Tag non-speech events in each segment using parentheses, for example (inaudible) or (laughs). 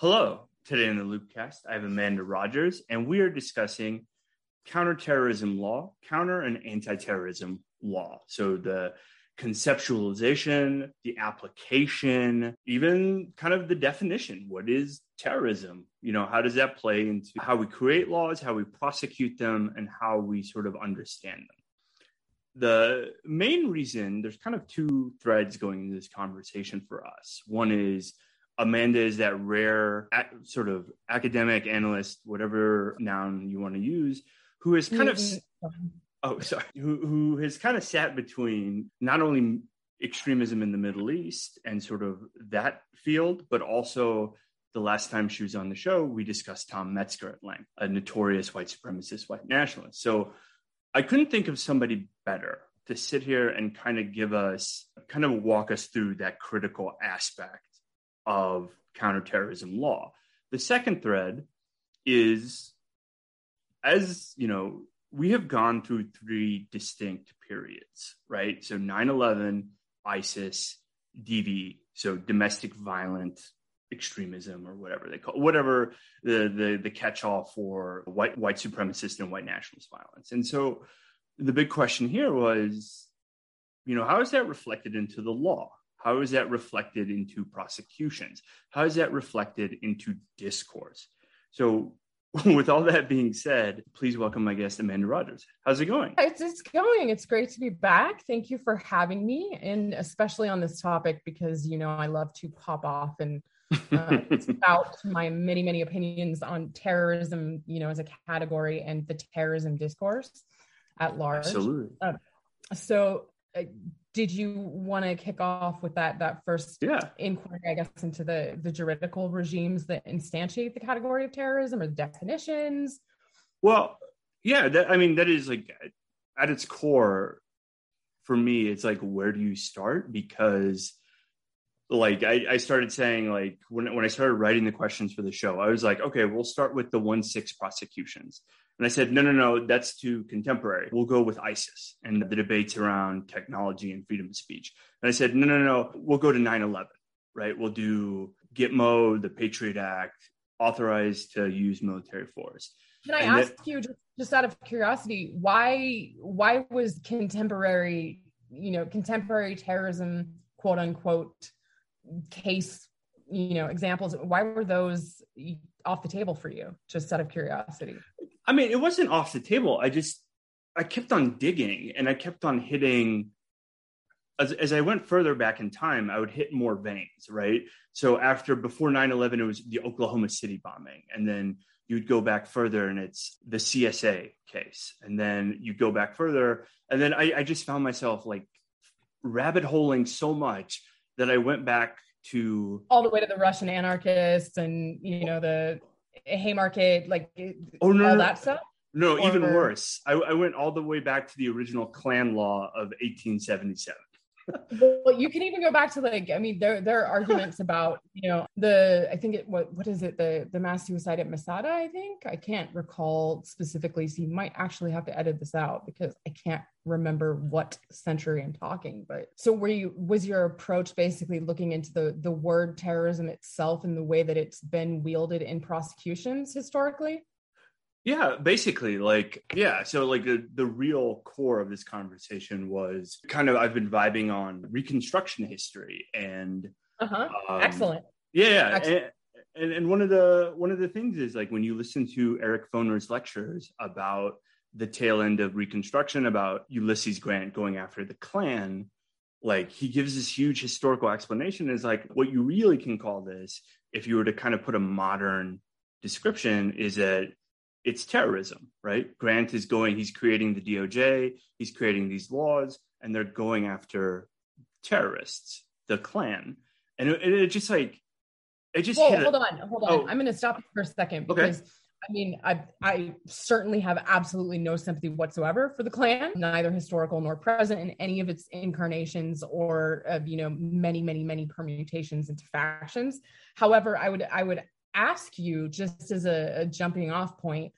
Hello. Today in the Loopcast, I have Amanda Rogers, and we are discussing counterterrorism law, counter and anti-terrorism law. So the conceptualization, the application, even kind of the definition. What is terrorism? You know, how does that play into how we create laws, how we prosecute them, and how we sort of understand them? The main reason there's kind of two threads going into this conversation for us. One is Amanda is that rare sort of academic analyst, whatever noun you want to use, who is kind of oh sorry who, who has kind of sat between not only extremism in the middle east and sort of that field but also the last time she was on the show we discussed tom metzger at length a notorious white supremacist white nationalist. So i couldn't think of somebody better to sit here and kind of give us kind of walk us through that critical aspect of counterterrorism law the second thread is as you know we have gone through three distinct periods, right? So 9 11, ISIS, DV, so domestic violent extremism or whatever they call it, whatever the, the, the catch all for white, white supremacist and white nationalist violence. And so the big question here was, you know, how is that reflected into the law? How is that reflected into prosecutions? How is that reflected into discourse? So (laughs) with all that being said, please welcome my guest, Amanda Rogers. How's it going? It's, it's going. It's great to be back. Thank you for having me, and especially on this topic because you know I love to pop off and uh, (laughs) spout my many many opinions on terrorism, you know, as a category and the terrorism discourse at large. Absolutely. Uh, so uh, did you want to kick off with that that first yeah. inquiry i guess into the the juridical regimes that instantiate the category of terrorism or the definitions well yeah that, i mean that is like at its core for me it's like where do you start because like I, I started saying like when, when i started writing the questions for the show i was like okay we'll start with the one six prosecutions and I said, no, no, no, that's too contemporary. We'll go with ISIS and the debates around technology and freedom of speech. And I said, no, no, no, we'll go to 9 11, right? We'll do Gitmo, the Patriot Act, authorized to use military force. Can I and ask that, you, just, just out of curiosity, why why was contemporary, you know, contemporary terrorism, quote unquote, case, you know, examples? Why were those off the table for you? Just out of curiosity. I mean, it wasn't off the table. I just I kept on digging and I kept on hitting as, as I went further back in time, I would hit more veins, right? So after before 9-11, it was the Oklahoma City bombing. And then you'd go back further and it's the CSA case. And then you go back further. And then I, I just found myself like rabbit holing so much that I went back to all the way to the Russian anarchists and you know the Haymarket, like oh, no, all no, that stuff? No, or, even worse. I, I went all the way back to the original Klan law of 1877 well, you can even go back to like, I mean, there there are arguments about, you know, the I think it what what is it, the the mass suicide at Masada, I think. I can't recall specifically. So you might actually have to edit this out because I can't remember what century I'm talking. But so were you was your approach basically looking into the the word terrorism itself and the way that it's been wielded in prosecutions historically? Yeah, basically, like, yeah. So, like, the, the real core of this conversation was kind of I've been vibing on Reconstruction history and uh-huh. Um, excellent. Yeah, Excellent. And, and and one of the one of the things is like when you listen to Eric Foner's lectures about the tail end of Reconstruction, about Ulysses Grant going after the Klan, like he gives this huge historical explanation. Is like what you really can call this, if you were to kind of put a modern description, is that it's terrorism, right? Grant is going, he's creating the DOJ, he's creating these laws, and they're going after terrorists, the Klan. And it, it just like, it just. Whoa, hold on, hold on. Oh. I'm going to stop for a second because. Okay. I mean, I I certainly have absolutely no sympathy whatsoever for the Klan, neither historical nor present in any of its incarnations or of you know many many many permutations into factions. However, I would I would ask you just as a, a jumping off point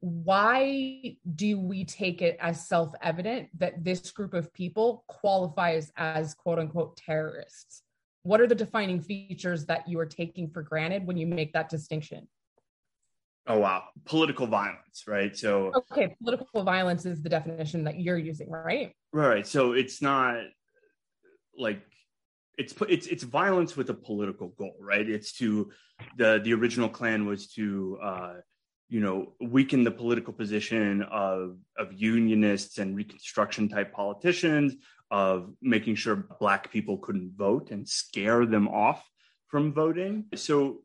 why do we take it as self-evident that this group of people qualifies as quote unquote terrorists What are the defining features that you are taking for granted when you make that distinction? Oh wow, political violence, right? So okay, political violence is the definition that you're using, right? Right. So it's not like it's it's it's violence with a political goal, right? It's to the the original Klan was to uh, you know weaken the political position of of unionists and Reconstruction type politicians, of making sure Black people couldn't vote and scare them off from voting. So,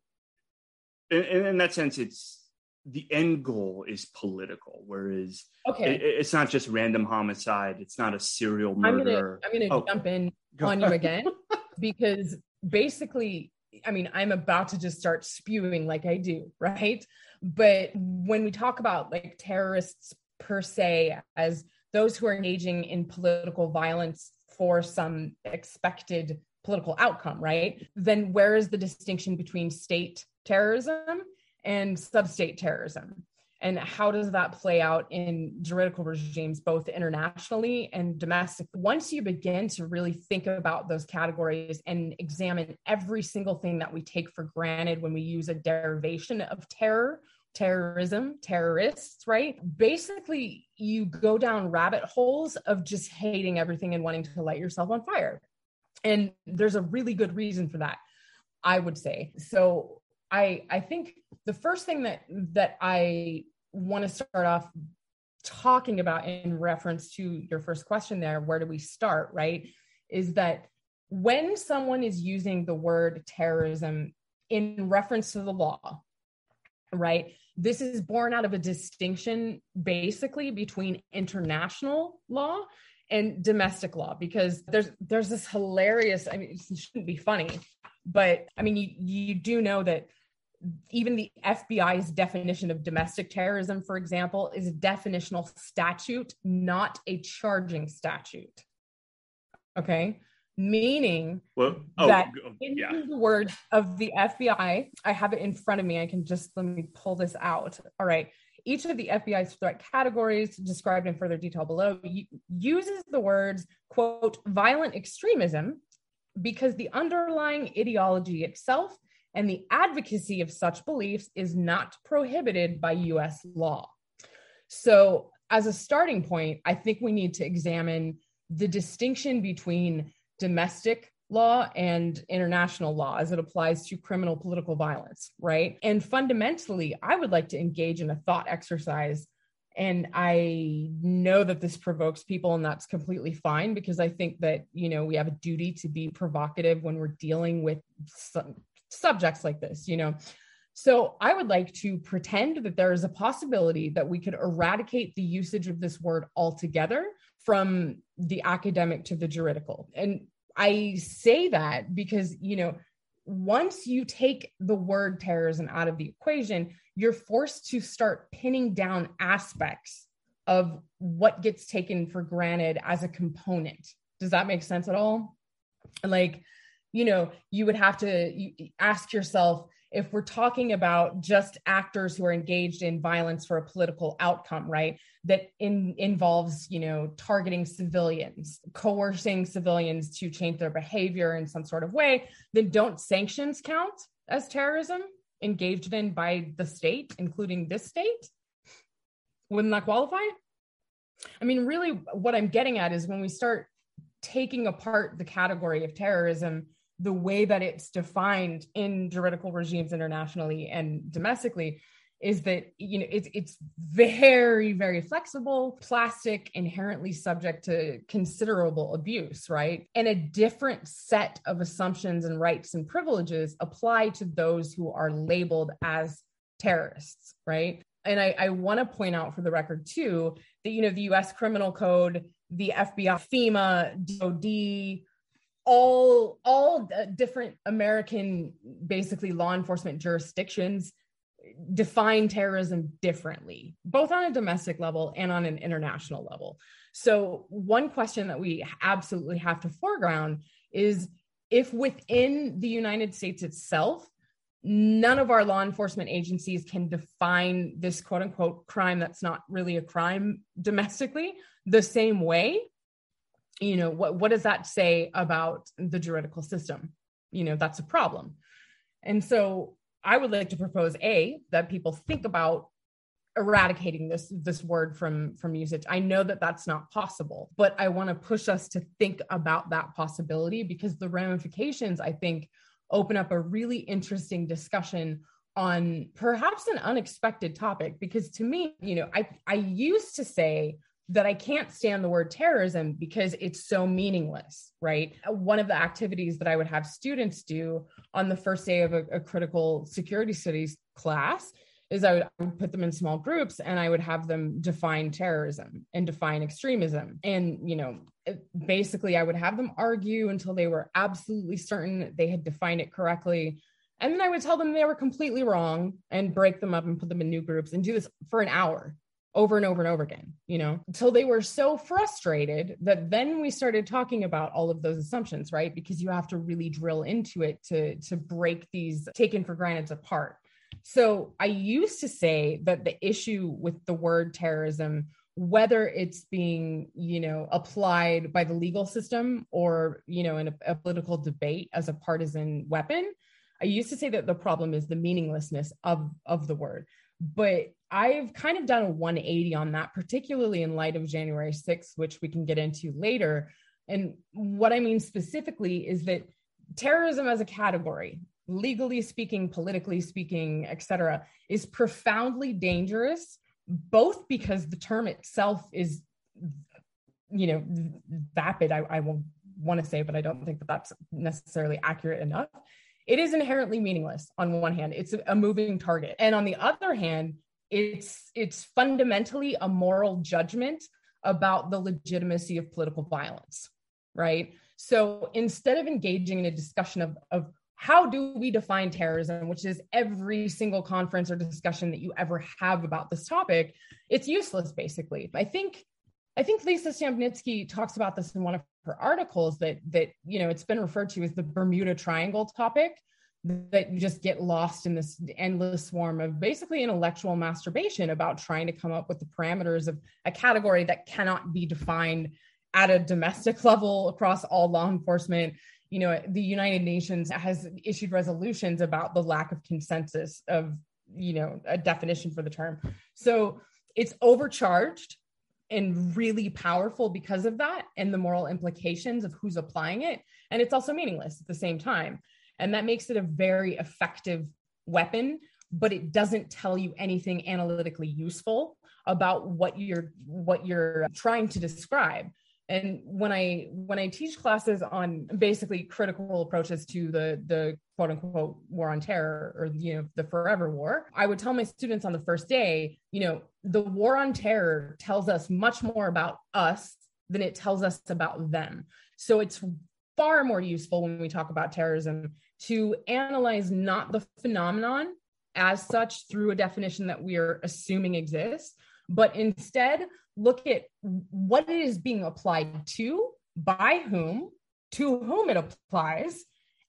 in, in that sense, it's the end goal is political, whereas okay, it, it's not just random homicide. It's not a serial murder. I'm gonna, I'm gonna oh. jump in on you again (laughs) because basically, I mean, I'm about to just start spewing like I do, right? But when we talk about like terrorists per se as those who are engaging in political violence for some expected political outcome, right? Then where is the distinction between state terrorism and substate terrorism and how does that play out in juridical regimes both internationally and domestic? Once you begin to really think about those categories and examine every single thing that we take for granted when we use a derivation of terror terrorism terrorists right? Basically you go down rabbit holes of just hating everything and wanting to light yourself on fire. And there's a really good reason for that i would say. So I I think the first thing that that I want to start off talking about in reference to your first question there, where do we start, right? Is that when someone is using the word terrorism in reference to the law, right? This is born out of a distinction basically between international law and domestic law because there's there's this hilarious I mean it shouldn't be funny but I mean you you do know that even the FBI's definition of domestic terrorism, for example, is a definitional statute, not a charging statute. Okay. Meaning well, oh, that oh, in yeah. the words of the FBI, I have it in front of me. I can just let me pull this out. All right. Each of the FBI's threat categories, described in further detail below, uses the words, quote, violent extremism because the underlying ideology itself and the advocacy of such beliefs is not prohibited by US law. So, as a starting point, I think we need to examine the distinction between domestic law and international law as it applies to criminal political violence, right? And fundamentally, I would like to engage in a thought exercise. And I know that this provokes people, and that's completely fine because I think that, you know, we have a duty to be provocative when we're dealing with some, subjects like this, you know. So I would like to pretend that there is a possibility that we could eradicate the usage of this word altogether from the academic to the juridical. And I say that because, you know, once you take the word terrorism out of the equation, you're forced to start pinning down aspects of what gets taken for granted as a component. Does that make sense at all? Like, you know you would have to ask yourself if we're talking about just actors who are engaged in violence for a political outcome right? That in, involves you know targeting civilians coercing civilians to change their behavior in some sort of way then don't sanctions count as terrorism engaged in by the state including this state? Wouldn't that qualify? I mean really what i'm getting at is when we start taking apart the category of terrorism the way that it's defined in juridical regimes internationally and domestically is that you know it's it's very very flexible plastic inherently subject to considerable abuse right? And a different set of assumptions and rights and privileges apply to those who are labeled as terrorists right? And i, I want to point out for the record too that you know the us criminal code the fbi fema dod all all different American basically law enforcement jurisdictions define terrorism differently, both on a domestic level and on an international level. So, one question that we absolutely have to foreground is if within the United States itself, none of our law enforcement agencies can define this quote unquote crime that's not really a crime domestically the same way you know what what does that say about the juridical system you know, that's a problem. And so I would like to propose A, that people think about eradicating this this word from from usage i know that that's not possible but i want to push us to think about that possibility because the ramifications i think open up a really interesting discussion on perhaps an unexpected topic because to me you know i i used to say that I can't stand the word terrorism because it's so meaningless, right? One of the activities that I would have students do on the first day of a, a critical security studies class is I would, I would, put them in small groups and I would have them define terrorism and define extremism. And, you know, basically I would have them argue until they were absolutely certain they had defined it correctly. And then I would tell them they were completely wrong and break them up and put them in new groups and do this for an hour over and over and over again, you know, until they were so frustrated that then we started talking about all of those assumptions, right? Because you have to really drill into it to to break these taken for granted apart. So I used to say that the issue with the word terrorism whether it's being you know applied by the legal system or you know in a, a political debate as a partisan weapon i used to say that the problem is the meaninglessness of of the word but I've kind of done a 180 on that, particularly in light of January 6th, which we can get into later. And what I mean specifically is that terrorism as a category, legally speaking, politically speaking, et cetera, is profoundly dangerous, both because the term itself is, you know, vapid, I, I will want to say, but I don't think that that's necessarily accurate enough. It is inherently meaningless on one hand. It's a moving target. And on the other hand it's it's fundamentally a moral judgment about the legitimacy of political violence right? So instead of engaging in a discussion of, of how do we define terrorism which is every single conference or discussion that you ever have about this topic it's useless basically. I think i think lisa stampnitzky talks about this in one of her articles that that you know it's been referred to as the Bermuda Triangle topic that you just get lost in this endless swarm of basically intellectual masturbation about trying to come up with the parameters of a category that cannot be defined at a domestic (laughs) level across all law enforcement you know the united nations has issued resolutions about the lack of consensus of you know a definition for the term so it's overcharged and really powerful because of that and the moral implications of who's applying it. And it's also meaningless at the same time. And that makes it a very effective weapon, but it doesn't tell you anything analytically useful about what you're what you're trying to describe. And when i when i teach classes on basically critical approaches to the the quote unquote war on terror or you know the forever war i would tell my students on the first day you know the war on terror tells us much more about us than it tells us about them. So it's far more useful when we talk about terrorism to analyze not the phenomenon as such through a definition that we are assuming exists but instead look at what it is being applied to, by whom, to whom it applies,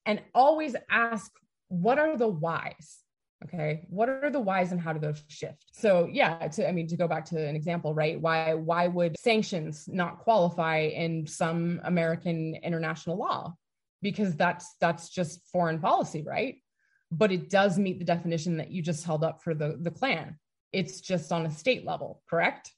and always ask what are the whys? Okay, what are the whys and how do those shift? So yeah, to, I mean to go back to an example, right? Why why would sanctions not qualify in some American international law? Because that's that's just foreign policy, right? But it does meet the definition that you just held up for the the Klan. It's just on a state level, correct?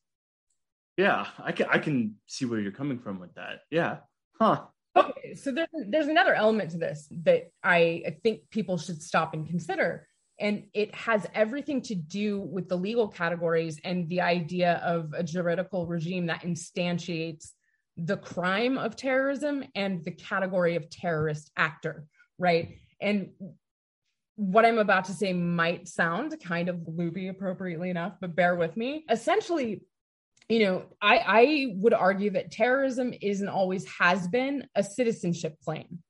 Yeah, I can I can see where you're coming from with that. Yeah. Huh. Okay, so there's there's another element to this that I, I think people should stop and consider. And it has everything to do with the legal categories and the idea of a juridical regime that instantiates the crime of terrorism and the category of terrorist actor, right? And what I'm about to say might sound kind of loopy appropriately enough, but bear with me. Essentially, you know, I, I would argue that terrorism isn't always has been a citizenship claim.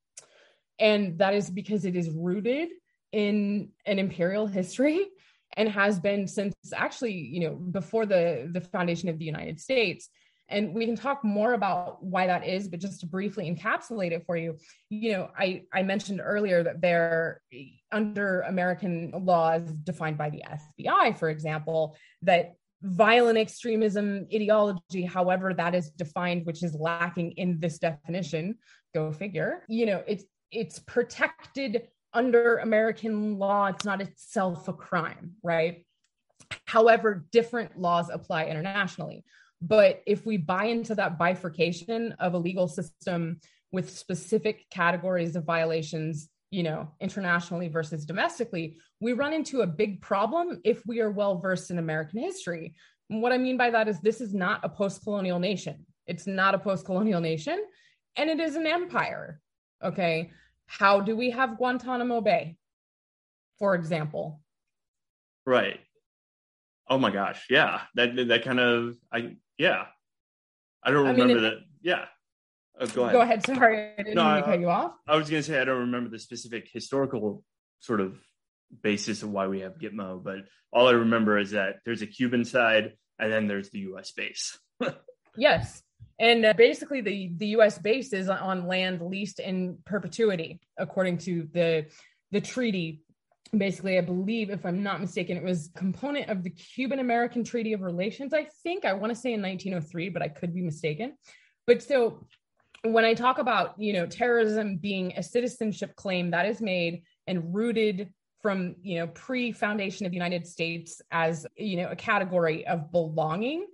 And that is because it is rooted in an imperial history and has been since actually, you know, before the, the foundation of the United States. And we can talk more about why that is, but just to briefly encapsulate it for you, you know, I, I mentioned earlier that they're under American laws defined by the FBI, for example, that violent extremism ideology, however that is defined, which is lacking in this definition, go figure, you know, it's it's protected under American law. It's not itself a crime, right? However, different laws apply internationally. But if we buy into that bifurcation of a legal system with specific categories of violations, you know, internationally versus domestically, we run into a big problem if we are well versed in American history. And what I mean by that is this is not a post colonial nation. It's not a post colonial nation, and it is an empire. Okay. How do we have Guantanamo Bay, for example? Right. Oh my gosh. Yeah. That, that kind of, I, yeah. I don't remember I mean, that. Yeah. Oh, go ahead. Go ahead. Sorry, I didn't no, mean to cut you off. I was going to say I don't remember the specific historical sort of basis of why we have Gitmo, but all I remember is that there's a Cuban side and then there's the U.S. base. (laughs) yes, and uh, basically the the U.S. base is on land leased in perpetuity, according to the the treaty. Basically, I believe, if I'm not mistaken, it was component of the Cuban American Treaty of Relations. I think I want to say in 1903, but I could be mistaken. But so when I talk about, you know, terrorism being a citizenship claim that is made and rooted from, you know, pre-foundation of the United States as, you know, a category of belonging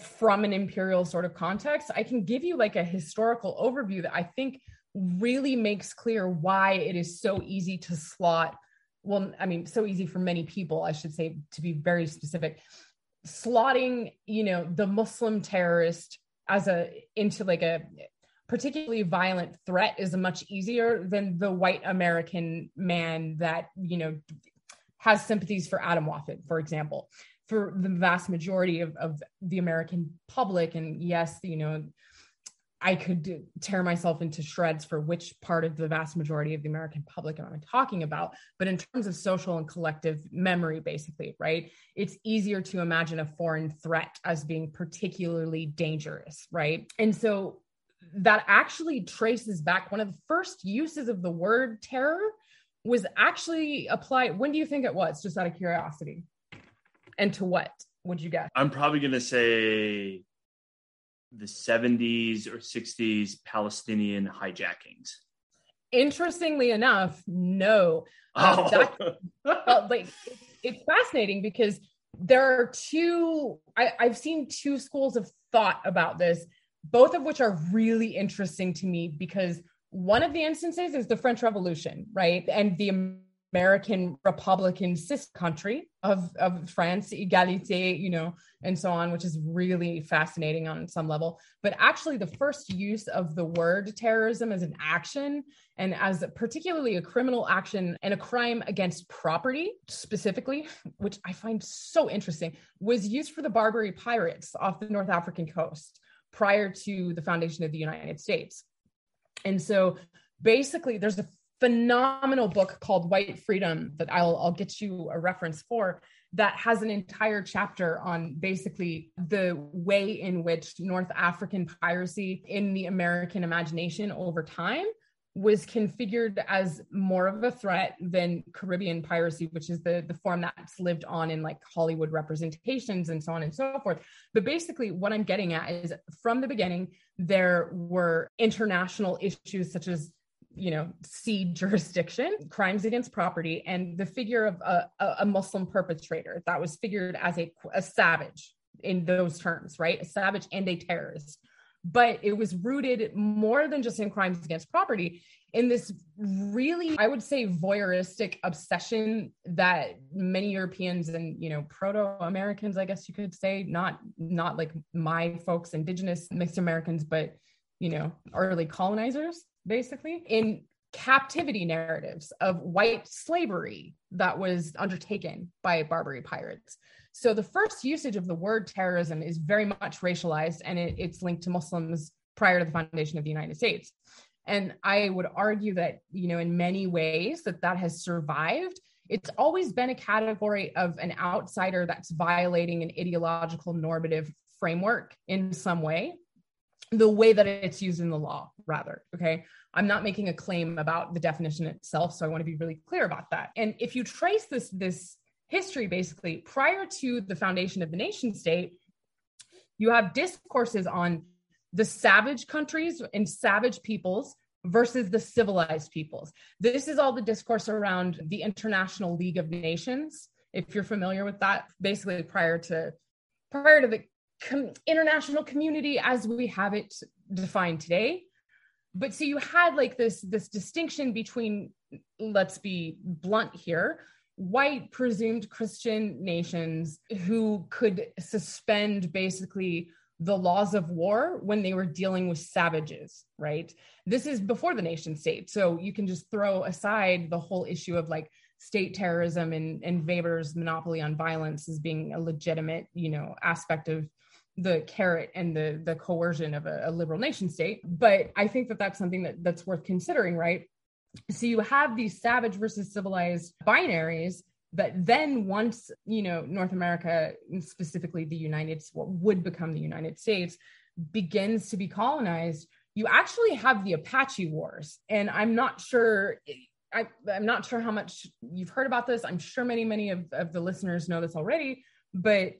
from an imperial sort of context, I can give you like a historical overview that I think really makes clear why it is so easy to slot well i mean so easy for many people i should say to be very specific slotting you know the muslim terrorist as a into like a particularly violent threat is much easier than the white American man that you know has sympathies for Atomwaffen, for example. For the vast majority of, of the American public, and yes, you know, I could tear myself into shreds for which part of the vast majority of the American public am I talking about. But in terms of social and collective memory, basically, right, it's easier to imagine a foreign threat as being particularly dangerous, right? And so that actually traces back one of the first uses of the word terror was actually applied. When do you think it was? Just out of curiosity. And to what would you guess? I'm probably going to say the 70s or 60s Palestinian hijackings. Interestingly enough, no. (laughs) Oh. that, well, like it's fascinating because there are two. I, I've seen two schools of thought about this both of which are really interesting to me because one of the instances is the French Revolution, right? And the American Republican sister country of, of France, Egalité, you know, and so on, which is really fascinating on some level. But actually, the first use of the word terrorism as an action and as particularly a criminal action and a crime against property specifically, which I find so interesting, was used for the Barbary pirates off the North African coast prior to the foundation of the United States. And so basically, there's a phenomenal book called White Freedom that I'll, I'll get you a reference for that has an entire chapter on basically the way in which North African piracy in the American imagination over time was configured as more of a threat than Caribbean piracy, which is the, the form that's lived on in like Hollywood representations and so on and so forth. But basically, what I'm getting at is from the beginning, there were international issues such as you know sea jurisdiction crimes against property and the figure of a, a muslim perpetrator that was figured as a, a savage in those terms right? A savage and a terrorist. But it was rooted more than just in crimes against property in this really i would say voyeuristic obsession that many europeans and you know proto-americans i guess you could say not not like my folks indigenous mixed americans but you know early colonizers basically in captivity narratives of white slavery that was undertaken by barbary pirates so the first usage of the word terrorism is very much racialized and it, it's linked to Muslims prior to the foundation of the United States. And I would argue that, you know, in many ways that that has survived. It's always been a category of an outsider that's violating an ideological normative framework in some way, the way that it's used in the law, rather. Okay. I'm not making a claim about the definition itself. So I want to be really clear about that. And if you trace this, this history, basically, prior to the foundation of the nation state, you have discourses on the savage countries and savage peoples versus the civilized peoples. This is all the discourse around the International League of Nations. If you're familiar with that, basically prior to prior to the com- international community as we have it defined today. But so you had like this this distinction between let's be blunt here, white presumed Christian nations who could suspend basically the laws of war when they were dealing with savages, right? This is before the nation state. So you can just throw aside the whole issue of like state terrorism and, and Weber's monopoly on violence as being a legitimate, you know, aspect of the carrot and the the coercion of a, a liberal nation state. But I think that that's something that that's worth considering, right? So you have these savage versus civilized binaries but then once you know north america specifically the united what would become the united states begins to be colonized you actually have the apache wars and i'm not sure I, am not sure how much you've heard about this i'm sure many many of, of the listeners know this already but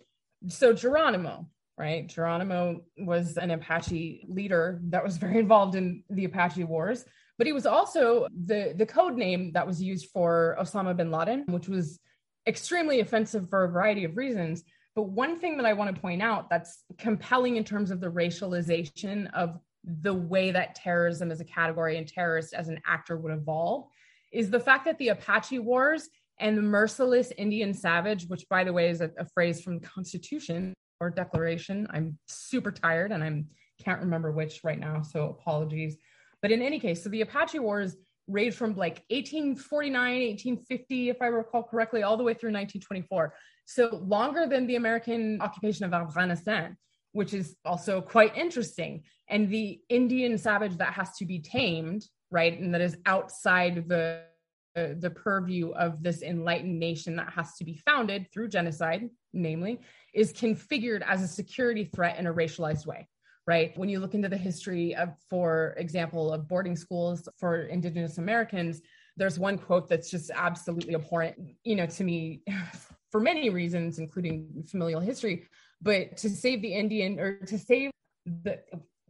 so geronimo right geronimo was an apache leader that was very involved in the apache wars but he was also the the code name that was used for Osama bin Laden, which was extremely offensive for a variety of reasons. But one thing that I want to point out that's compelling in terms of the racialization of the way that terrorism as a category and terrorist as an actor would evolve is the fact that the Apache Wars and the merciless Indian savage, which by the way is a, a phrase from the Constitution or Declaration. I'm super tired and I'm can't remember which right now, so apologies. But in any case, so the Apache Wars raged from like 1849, 1850, if I recall correctly, all the way through 1924. So longer than the American occupation of Afghanistan, which is also quite interesting. And the Indian savage that has to be tamed, right, and that is outside the the purview of this enlightened nation that has to be founded through genocide, namely, is configured as a security threat in a racialized way right? When you look into the history of, for example, of boarding schools for Indigenous Americans, there's one quote that's just absolutely abhorrent, you know, to me (laughs) for many reasons, including familial history. But to save the Indian or to save the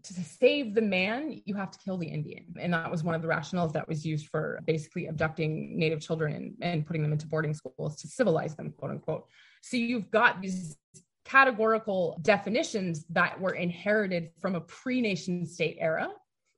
to save the man, you have to kill the Indian. And that was one of the rationales that was used for basically abducting Native children and, putting them into boarding schools to civilize them, quote unquote. So you've got these categorical definitions that were inherited from a pre nation state era,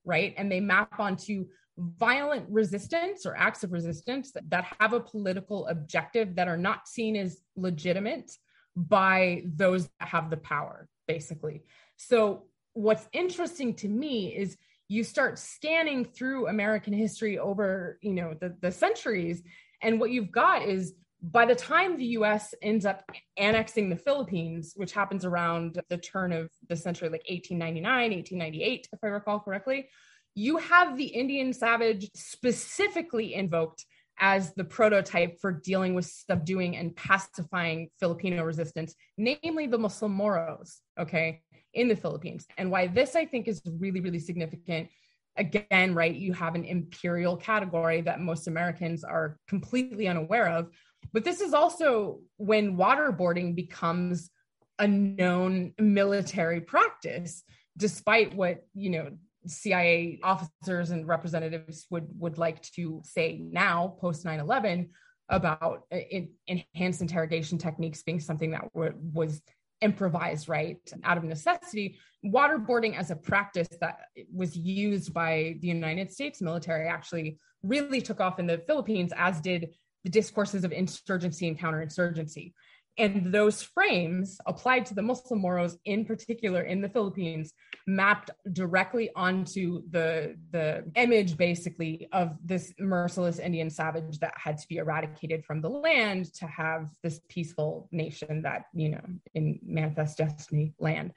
right? And they map onto violent resistance or acts of resistance that have a political objective that are not seen as legitimate by those that have the power, basically. So, what's interesting to me is you start scanning through American history over, you know, the, the centuries, and what you've got is by the time the US ends up annexing the Philippines, which happens around the turn of the century, like 1899, 1898, if I recall correctly, you have the Indian savage specifically invoked as the prototype for dealing with subduing and pacifying Filipino resistance, namely the Muslim Moros, okay, in the Philippines. And why this I think is really, really significant. Again, right, you have an imperial category that most Americans are completely unaware of, but this is also when waterboarding becomes a known military practice, despite what, you know, CIA officers and representatives would would like to say now post 9/11 about uh, enhanced interrogation techniques being something that w- was improvised right out of necessity. Waterboarding as a practice that was used by the United States military actually really took off in the Philippines as did the discourses of insurgency and counterinsurgency. And those frames applied to the Muslim Moros in particular in the Philippines mapped directly onto the, the image basically of this merciless Indian savage that had to be eradicated from the land to have this peaceful nation that, you know, in manifest destiny land.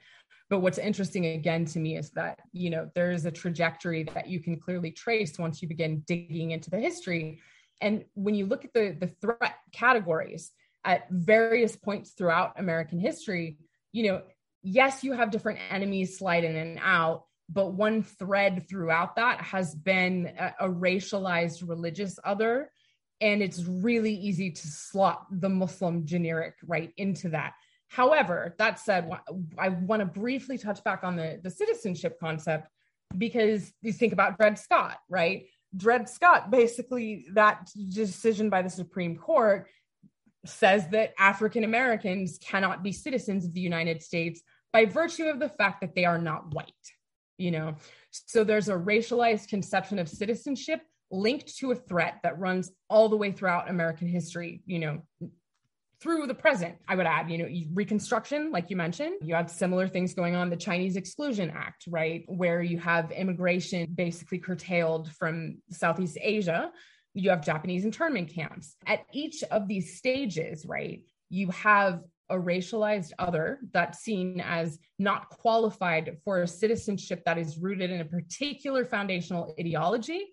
But what's interesting again to me is that, you know, there is a trajectory that you can clearly trace once you begin digging into the history and when you look at the, the threat categories at various points throughout American history, you know, yes, you have different enemies slide in and out, but one thread throughout that has been a, a racialized religious other. And it's really easy to slot the Muslim generic right into that. However, that said, I want to briefly touch back on the, the citizenship concept because you think about Dred Scott, right? Dred Scott, basically, that decision by the Supreme Court says that African Americans cannot be citizens of the United States by virtue of the fact that they are not white, you know? So there's a racialized conception of citizenship linked to a threat that runs all the way throughout American history, you know, through the present, I would add, you know, Reconstruction, like you mentioned, you have similar things going on. The Chinese Exclusion Act, right, where you have immigration basically curtailed from Southeast Asia. You have Japanese internment camps. At each of these stages, right, you have a racialized other that's seen as not qualified for a citizenship that is rooted in a particular foundational ideology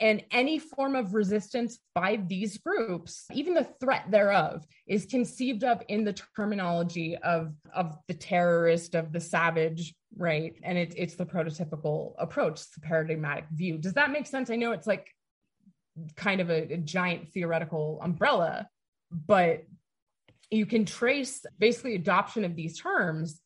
and any form of resistance by these groups, even the threat thereof, is conceived of in the terminology of, of the terrorist, of the savage, right? And it, it's the prototypical approach, the paradigmatic view. Does that make sense? I know it's like kind of a, a giant theoretical umbrella, but you can trace basically adoption of these terms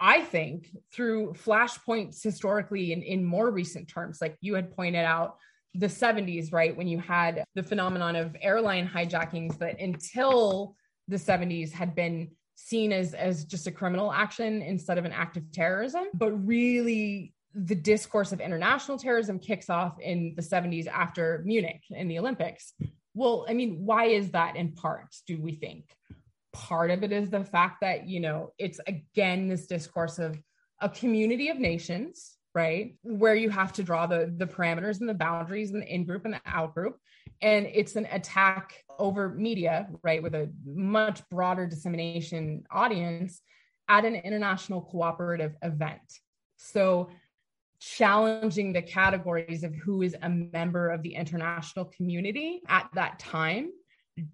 I think through flashpoints historically in, in more recent terms, like you had pointed out, the 70s, right? When you had the phenomenon of airline hijackings that until the 70s had been seen as, as just a criminal action instead of an act of terrorism. But really, the discourse of international terrorism kicks off in the 70s after Munich in the Olympics. Well, I mean, why is that in part, do we think? Part of it is the fact that, you know, it's again this discourse of a community of nations right? Where you have to draw the the parameters and the boundaries and the in group and the out group. And it's an attack over media, right, with a much broader dissemination audience at an international cooperative event. So challenging the categories of who is a member of the international community at that time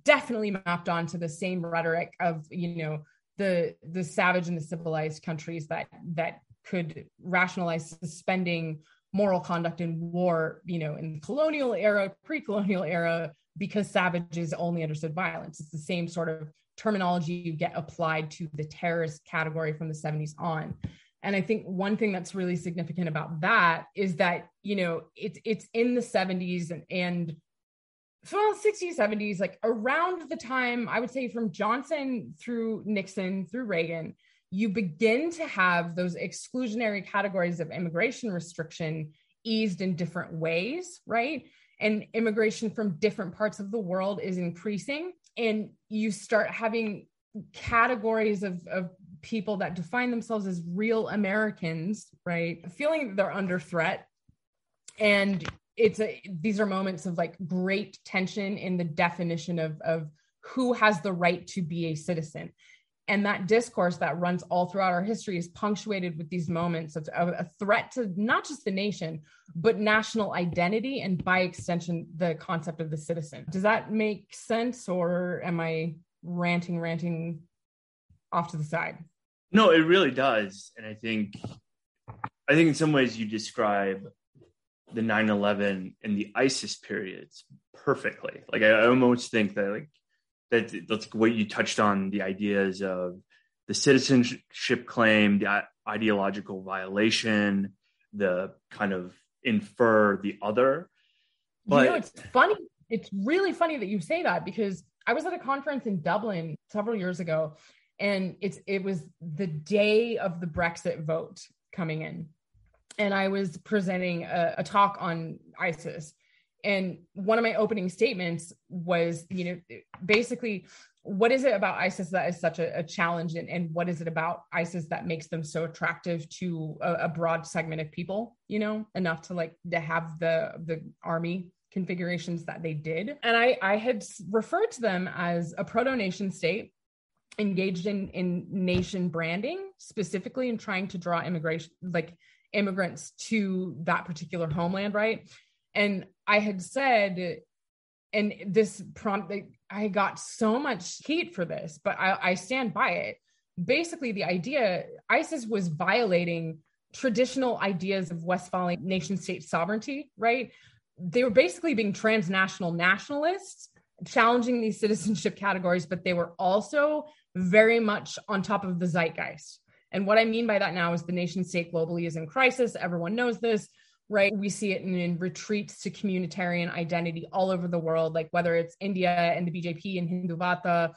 definitely mapped onto the same rhetoric of you know the the savage and the civilized countries that that could rationalize suspending moral conduct in war, you know, in the colonial era, pre-colonial era, because savages only understood violence. It's the same sort of terminology you get applied to the terrorist category from the 70s on. And I think one thing that's really significant about that is that, you know, it's it's in the 70s and and well, 60s, 70s, like around the time I would say from Johnson through Nixon through Reagan, you begin to have those exclusionary categories of immigration restriction eased in different ways, right? And immigration from different parts of the world is increasing. And you start having categories of, of people that define themselves as real Americans, right? Feeling they're under threat. And it's a these are moments of like great tension in the definition of, of who has the right to be a citizen and that discourse that runs all throughout our history is punctuated with these moments of, of, a threat to not just the nation but national identity and by extension the concept of the citizen. Does that make sense or am i ranting ranting off to the side? No it really does. And i think i think in some ways you describe the 9-11 and the isis periods perfectly. Like i almost think that like that that's what you touched on the ideas of the citizenship claim, the ideological violation, the kind of infer the other. But you know, it's funny. It's really funny that you say that because I was at a conference in Dublin several years ago, and it's it was the day of the Brexit vote coming in, and I was presenting a, a talk on ISIS, and one of my opening statements was you know basically what is it about isis that is such a, a challenge? And, and, what is it about isis that makes them so attractive to a, a, broad segment of people you know enough to like to have the the army configurations that they did? And i i had referred to them as a proto nation state engaged in in nation branding specifically in trying to draw immigration like immigrants to that particular homeland right? And I had said, and this prompt, I got so much heat for this, but I, I stand by it. Basically, the idea ISIS was violating traditional ideas of Westphalian nation state sovereignty, right? They were basically being transnational nationalists, challenging these citizenship categories, but they were also very much on top of the zeitgeist. And what I mean by that now is the nation state globally is in crisis. Everyone knows this, right? We see it in, in, retreats to communitarian identity all over the world, like whether it's India and the BJP and Hindutva,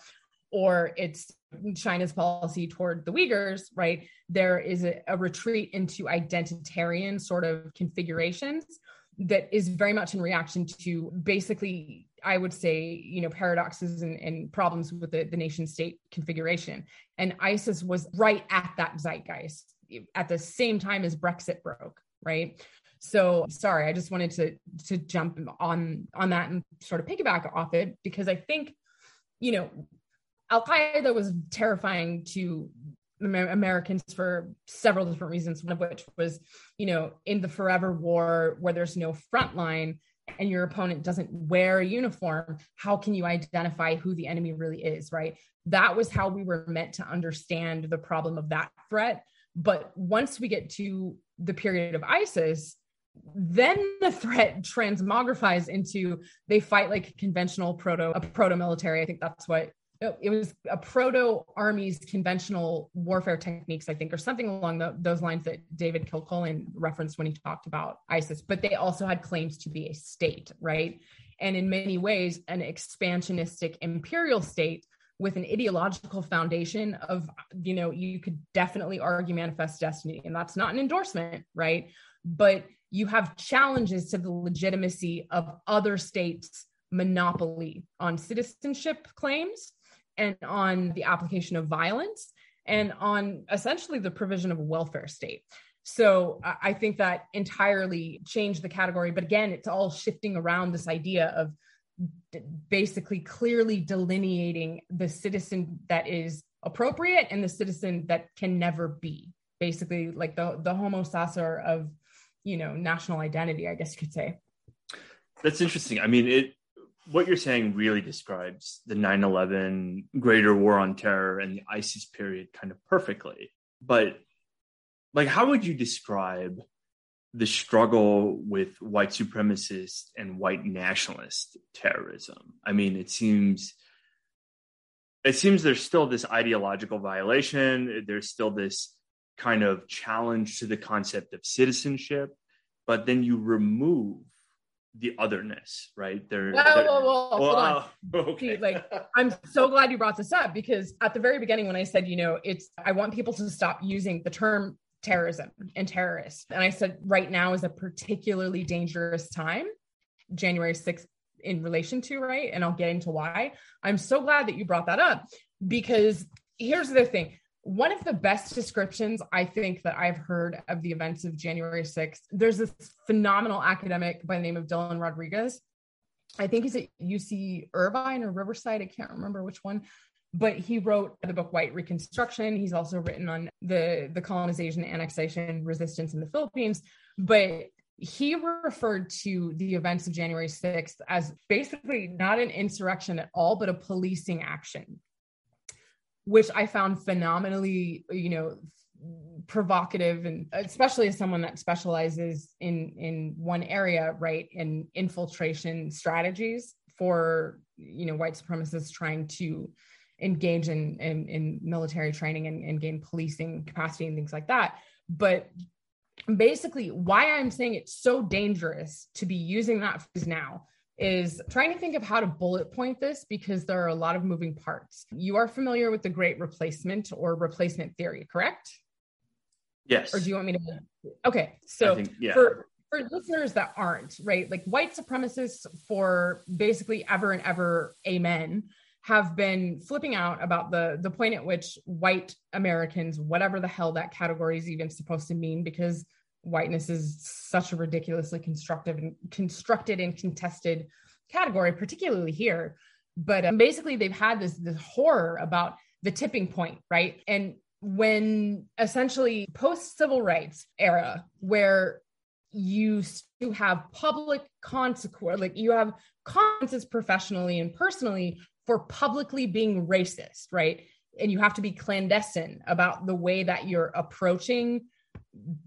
or it's China's policy toward the Uyghurs, right? There is a, a retreat into identitarian sort of configurations that is very much in reaction to basically i would say you know paradoxes and, and problems with the, the nation state configuration and isis was right at that zeitgeist at the same time as brexit broke right so sorry i just wanted to to jump on on that and sort of piggyback off it because i think you know al qaeda was terrifying to Americans for several different reasons, one of which was, you know, in the forever war where there's no front line and your opponent doesn't wear a uniform, how can you identify who the enemy really is, right? That was how we were meant to understand the problem of that threat. But once we get to the period of ISIS, then the threat transmogrifies into they fight like conventional proto a proto military. I think that's what oh, it was a proto army's conventional warfare techniques, I think, or something along the, those lines that David Kilcullen referenced when he talked about ISIS. But they also had claims to be a state, right? And in many ways, an expansionistic imperial state with an ideological foundation of, you know, you could definitely argue manifest destiny. And that's not an endorsement, right? But you have challenges to the legitimacy of other states' monopoly on citizenship claims and on the application of violence and on essentially the provision of a welfare state. So I think that entirely changed the category. But again, it's all shifting around this idea of basically clearly delineating the citizen that is appropriate and the citizen that can never be. Basically, like the the homo sacer of you know national identity, I guess you could say. That's interesting. I mean, it what you're saying really describes the 9-11 greater war on terror and the isis period kind of perfectly but like how would you describe the struggle with white supremacist and white nationalist terrorism i mean it seems it seems there's still this ideological violation there's still this kind of challenge to the concept of citizenship but then you remove the otherness, right? There. Whoa, whoa, whoa, hold on. (laughs) okay. like, I'm so glad you brought this up because at the very beginning, when I said, you know, it's, I want people to stop using the term terrorism and terrorists. And I said, right now is a particularly dangerous time, January 6th, in relation to, right? And I'll get into why. I'm so glad that you brought that up because here's the thing one of the best descriptions I think that I've heard of the events of January 6th, there's this phenomenal academic by the name of Dylan Rodriguez. I think he's at UC Irvine or Riverside. I can't remember which one, but he wrote the book White Reconstruction. He's also written on the, the colonization, annexation, resistance in the Philippines. But he referred to the events of January 6th as basically not an insurrection at all, but a policing action which I found phenomenally, you know, provocative and especially as someone that specializes in in one area right in infiltration strategies for you know white supremacists trying to engage in in, in military training and, and gain policing capacity and things like that. But basically why i'm saying it's so dangerous to be using that phrase now is trying to think of how to bullet point this because there are a lot of moving parts. You are familiar with the great replacement or replacement theory, correct? Yes. Or do you want me to? Okay. So think, yeah. for, for listeners that aren't, right, like white supremacists for basically ever and ever, amen, have been flipping out about the the point at which white Americans, whatever the hell that category is even supposed to mean, because whiteness is such a ridiculously constructive and constructed and contested category, particularly here. But um, basically, they've had this this horror about the tipping point, right? And when essentially post civil rights era, where you to have public consequence, like you have consequences professionally and personally for publicly being racist, right? And you have to be clandestine about the way that you're approaching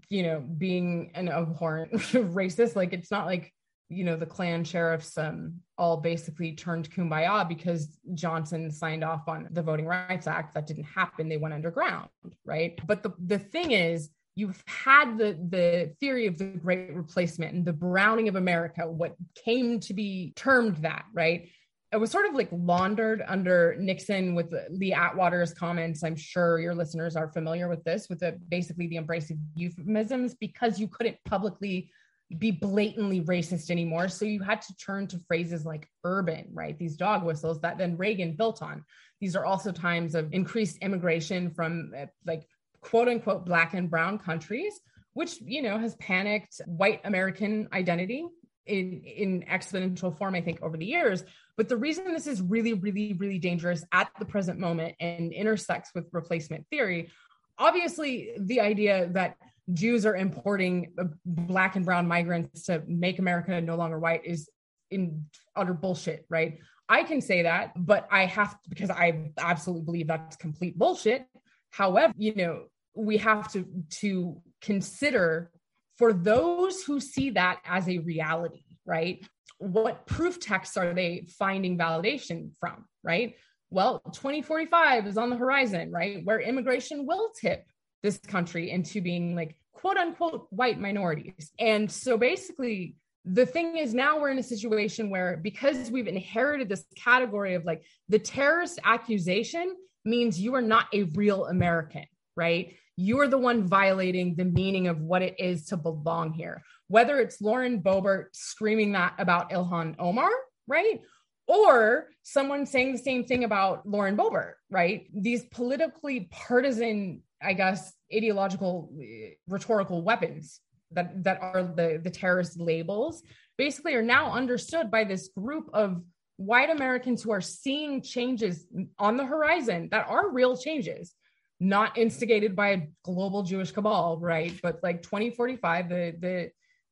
you know, being an abhorrent (laughs) racist. Like it's not like you know the Klan sheriffs um, all basically turned kumbaya because Johnson signed off on the Voting Rights Act. That didn't happen. They went underground, right? But the the thing is, you've had the the theory of the Great Replacement and the Browning of America, what came to be termed that, right? It was sort of like laundered under Nixon with Lee Atwater's comments. I'm sure your listeners are familiar with this, with the basically the embrace of euphemisms because you couldn't publicly be blatantly racist anymore. So you had to turn to phrases like urban, right? These dog whistles that then Reagan built on. These are also times of increased immigration from uh, like quote unquote black and brown countries, which, you know, has panicked white American identity in, in exponential form, I think, over the years. But the reason this is really, really, really dangerous at the present moment and intersects with replacement theory, obviously, the idea that Jews are importing uh, black and brown migrants to make America no longer white is in utter bullshit, right? I can say that, but I have to, because I absolutely believe that's complete bullshit. However, you know, we have to to consider for those who see that as a reality, right? What proof texts are they finding validation from, right? Well, 2045 is on the horizon, right? Where immigration will tip this country into being like quote unquote white minorities. And so basically, the thing is now we're in a situation where because we've inherited this category of like the terrorist accusation means you are not a real American, right? You are the one violating the meaning of what it is to belong here. Whether it's Lauren Boebert screaming that about Ilhan Omar, right? Or someone saying the same thing about Lauren Boebert, right? These politically partisan I guess, ideological eh, rhetorical weapons that that are the the terrorist labels basically are now understood by this group of white Americans who are seeing changes on the horizon that are real changes, not instigated by a global Jewish cabal, right? But like 2045, the the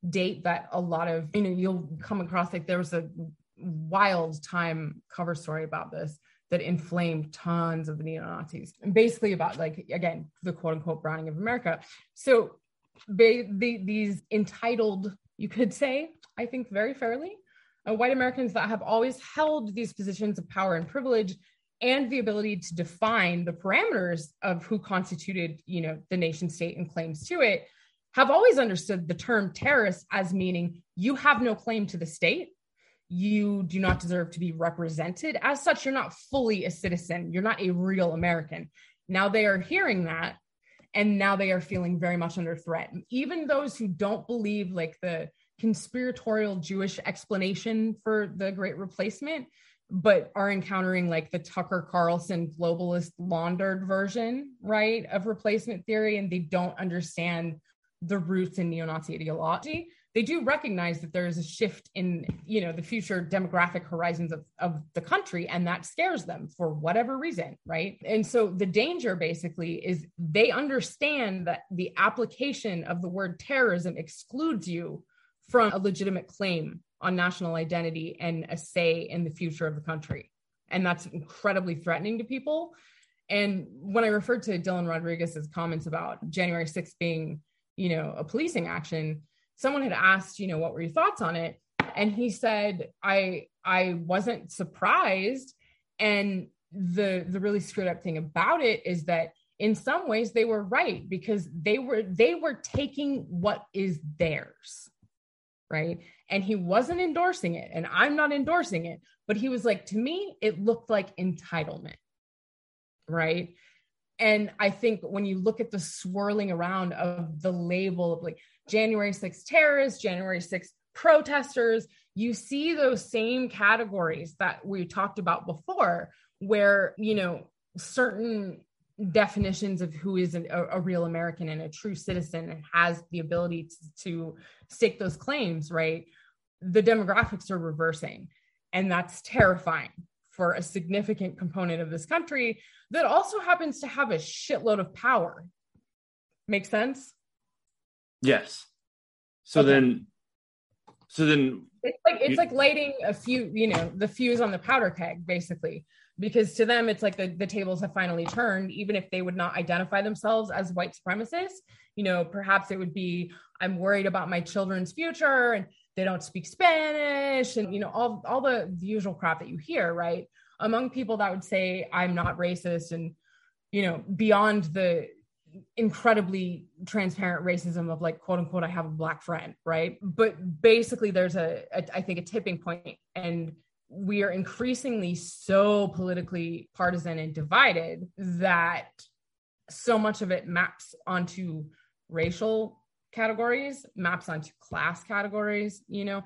date that a lot of you know you'll come across like there was a wild time cover story about this that inflamed tons of the neo Nazis, basically about like again the quote unquote browning of America. So they, these entitled, you could say, I think very fairly, uh, white Americans that have always held these positions of power and privilege and the ability to define the parameters of who constituted, you know, the nation state and claims to it, have always understood the term terrorist as meaning you have no claim to the state you do not deserve to be represented. As such, you're not fully a citizen. You're not a real American. Now they are hearing that and now they are feeling very much under threat. Even those who don't believe like the conspiratorial Jewish explanation for the great replacement, but are encountering like the Tucker Carlson globalist laundered version, right, of replacement theory, and they don't understand the roots in neo-Nazi ideology. They do recognize that there is a shift in you know the future demographic horizons of, of the country and that scares them for whatever reason right? And so the danger basically is they understand that the application of the word terrorism excludes you from a legitimate claim on national identity and a say in the future of the country and that's incredibly threatening to people and when i referred to dylan rodriguez's comments about january 6th being you know a policing action someone had asked, you know, what were your thoughts on it? And he said, I I wasn't surprised. And the the really screwed up thing about it is that in some ways they were right because they were they were taking what is theirs right and he wasn't endorsing it and i'm not endorsing it but he was like to me it looked like entitlement right and i think when you look at the swirling around of the label of like January 6th terrorists, January 6th protesters, you see those same categories that we talked about before, where, you know, certain definitions of who is an, a, a, real American and a true citizen and has the ability to, to stake those claims, right? The demographics are reversing. And that's terrifying for a significant component of this country that also happens to have a shitload of power. Make sense? Yes. So okay. then, so then it's like it's you, like lighting a few, you know, the fuse on the powder keg, basically, because to them it's like the the tables have finally turned. Even if they would not identify themselves as white supremacists, you know, perhaps it would be I'm worried about my children's future, and they don't speak Spanish and you know all all the, the usual crap that you hear, right? Among people that would say I'm not racist and you know beyond the incredibly transparent racism of like quote unquote I have a black friend, right? But basically there's a, a I think a tipping point and we are increasingly so politically partisan and divided that so much of it maps onto racial categories, maps onto class categories, you know,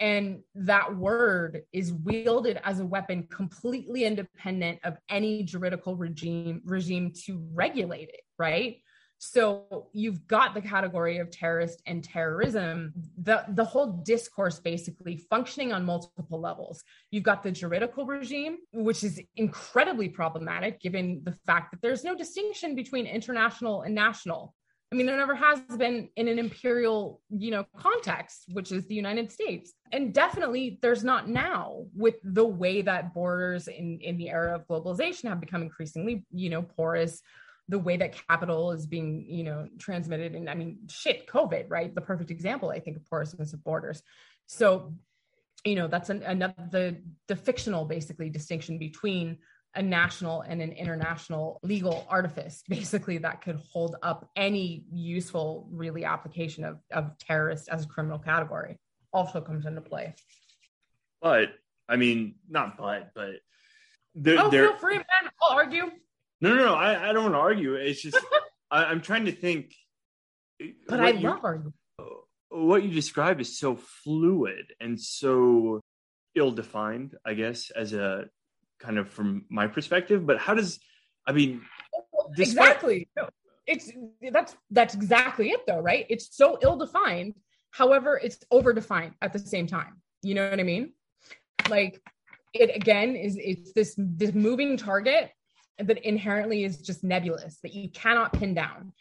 and that word is wielded as a weapon completely independent of any juridical regime regime to regulate it, right? So you've got the category of terrorist and terrorism, the, the whole discourse basically functioning on multiple levels. You've got the juridical regime, which is incredibly problematic given the fact that there's no distinction between international and national. I mean, there never has been in an imperial, you know, context, which is the United States. And definitely there's not now with the way that borders in, in the era of globalization have become increasingly, you know, porous, the way that capital is being you know transmitted. And i mean shit covid right? The perfect example i think of porousness of borders. So you know that's an, another the the fictional basically distinction between a national and an international legal artifice basically that could hold up any useful really application of, of terrorist as a criminal category also comes into play but i mean not but but there, oh, there, feel free man i'll argue no, no, no. I, I don't want to argue. It's just (laughs) I, am trying to think. But I love arguing. What you describe is so fluid and so ill-defined, I guess, as a kind of from my perspective. But how does I mean? Despite- exactly. It's that's that's exactly it, though, right? It's so ill-defined. However, it's over-defined at the same time. You know what I mean? Like it again is it's this this moving target that inherently is just nebulous that you cannot pin down.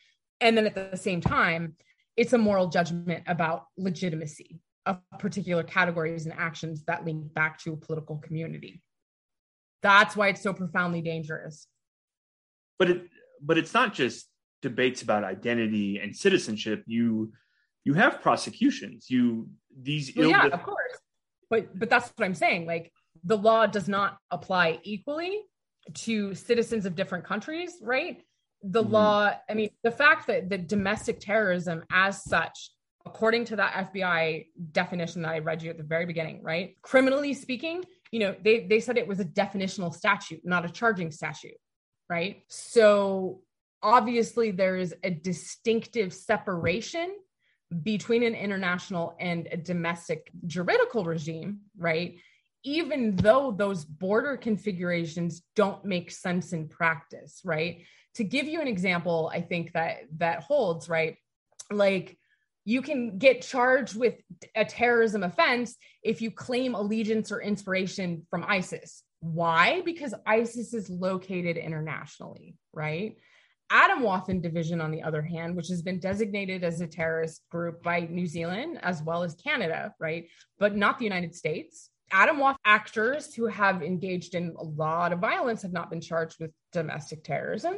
And then at the same time, it's a moral judgment about legitimacy of particular categories and actions that link back to a political community. That's why it's so profoundly dangerous. But it but it's not just debates about identity and citizenship. You you have prosecutions. You these well, yeah, of course. But but that's what I'm saying. Like the law does not apply equally to citizens of different countries, right? The mm-hmm. law, I mean, the fact that the domestic terrorism as such, according to that FBI definition that I read you at the very beginning, right? Criminally speaking, you know, they, they said it was a definitional statute, not a charging statute, right? So obviously there is a distinctive separation between an international and a domestic juridical regime, right? even though those border configurations don't make sense in practice, right? To give you an example, I think that that holds, right? Like you can get charged with a terrorism offense if you claim allegiance or inspiration from ISIS. Why? Because ISIS is located internationally, right? Atomwaffen Division, on the other hand, which has been designated as a terrorist group by New Zealand as well as Canada, right? But not the United States, Atomwaffen actors who have engaged in a lot of violence have not been charged with domestic terrorism.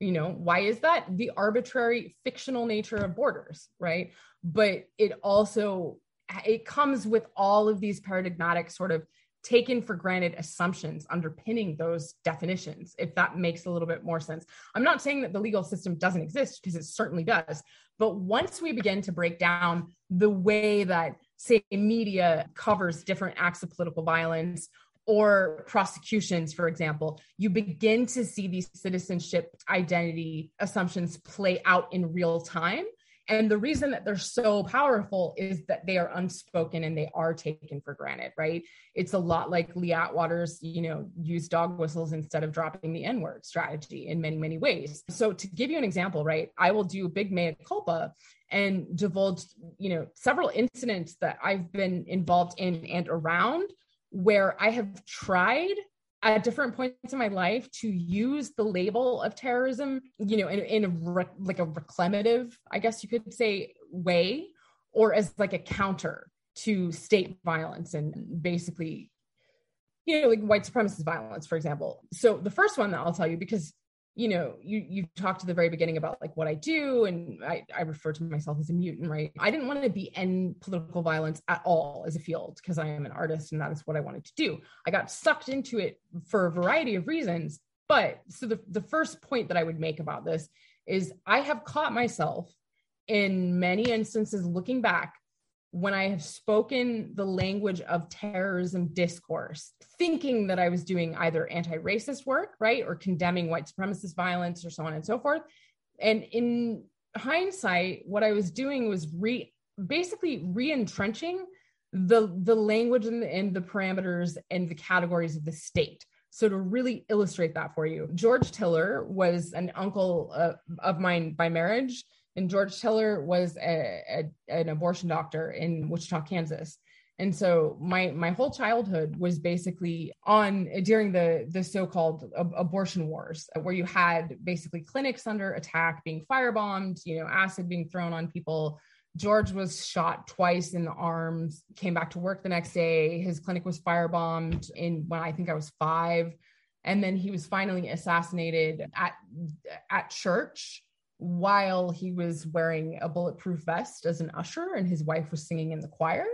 You know, why is that? The arbitrary fictional nature of borders, right? But it also it comes with all of these paradigmatic sort of taken for granted assumptions underpinning those definitions, if that makes a little bit more sense. I'm not saying that the legal system doesn't exist because it certainly does. But once we begin to break down the way that say media covers different acts of political violence or prosecutions, for example, you begin to see these citizenship identity assumptions play out in real time. And the reason that they're so powerful is that they are unspoken and they are taken for granted, right? It's a lot like Lee Atwater's, you know, use dog whistles instead of dropping the N word strategy in many, many ways. So to give you an example, right, I will do big mea culpa and divulge, you know, several incidents that I've been involved in and around where I have tried at different points in my life to use the label of terrorism, you know, in, in a re- like a reclamative, I guess you could say, way, or as like a counter to state violence and basically, you know, like white supremacist violence, for example. So the first one that I'll tell you, because you know, you you talked to the very beginning about like what I do, and I, I refer to myself as a mutant, right? I didn't want to be in political violence at all as a field because I am an artist and that is what I wanted to do. I got sucked into it for a variety of reasons. But so the, the first point that I would make about this is I have caught myself in many instances looking back when I have spoken the language of terrorism discourse, thinking that I was doing either anti racist work, right, or condemning white supremacist violence or so on and so forth. And in hindsight, what I was doing was re basically re entrenching the, the language and the, and the parameters and the categories of the state. So to really illustrate that for you, George Tiller was an uncle uh, of mine by marriage and George Tiller was a, a, an abortion doctor in Wichita, Kansas. And so my my whole childhood was basically on during the the so-called ab- abortion wars, where you had basically clinics under attack, being firebombed, you know, acid being thrown on people. George was shot twice in the arms, came back to work the next day. His clinic was firebombed in when I think I was five, and then he was finally assassinated at at church while he was wearing a bulletproof vest as an usher and his wife was singing in the choir.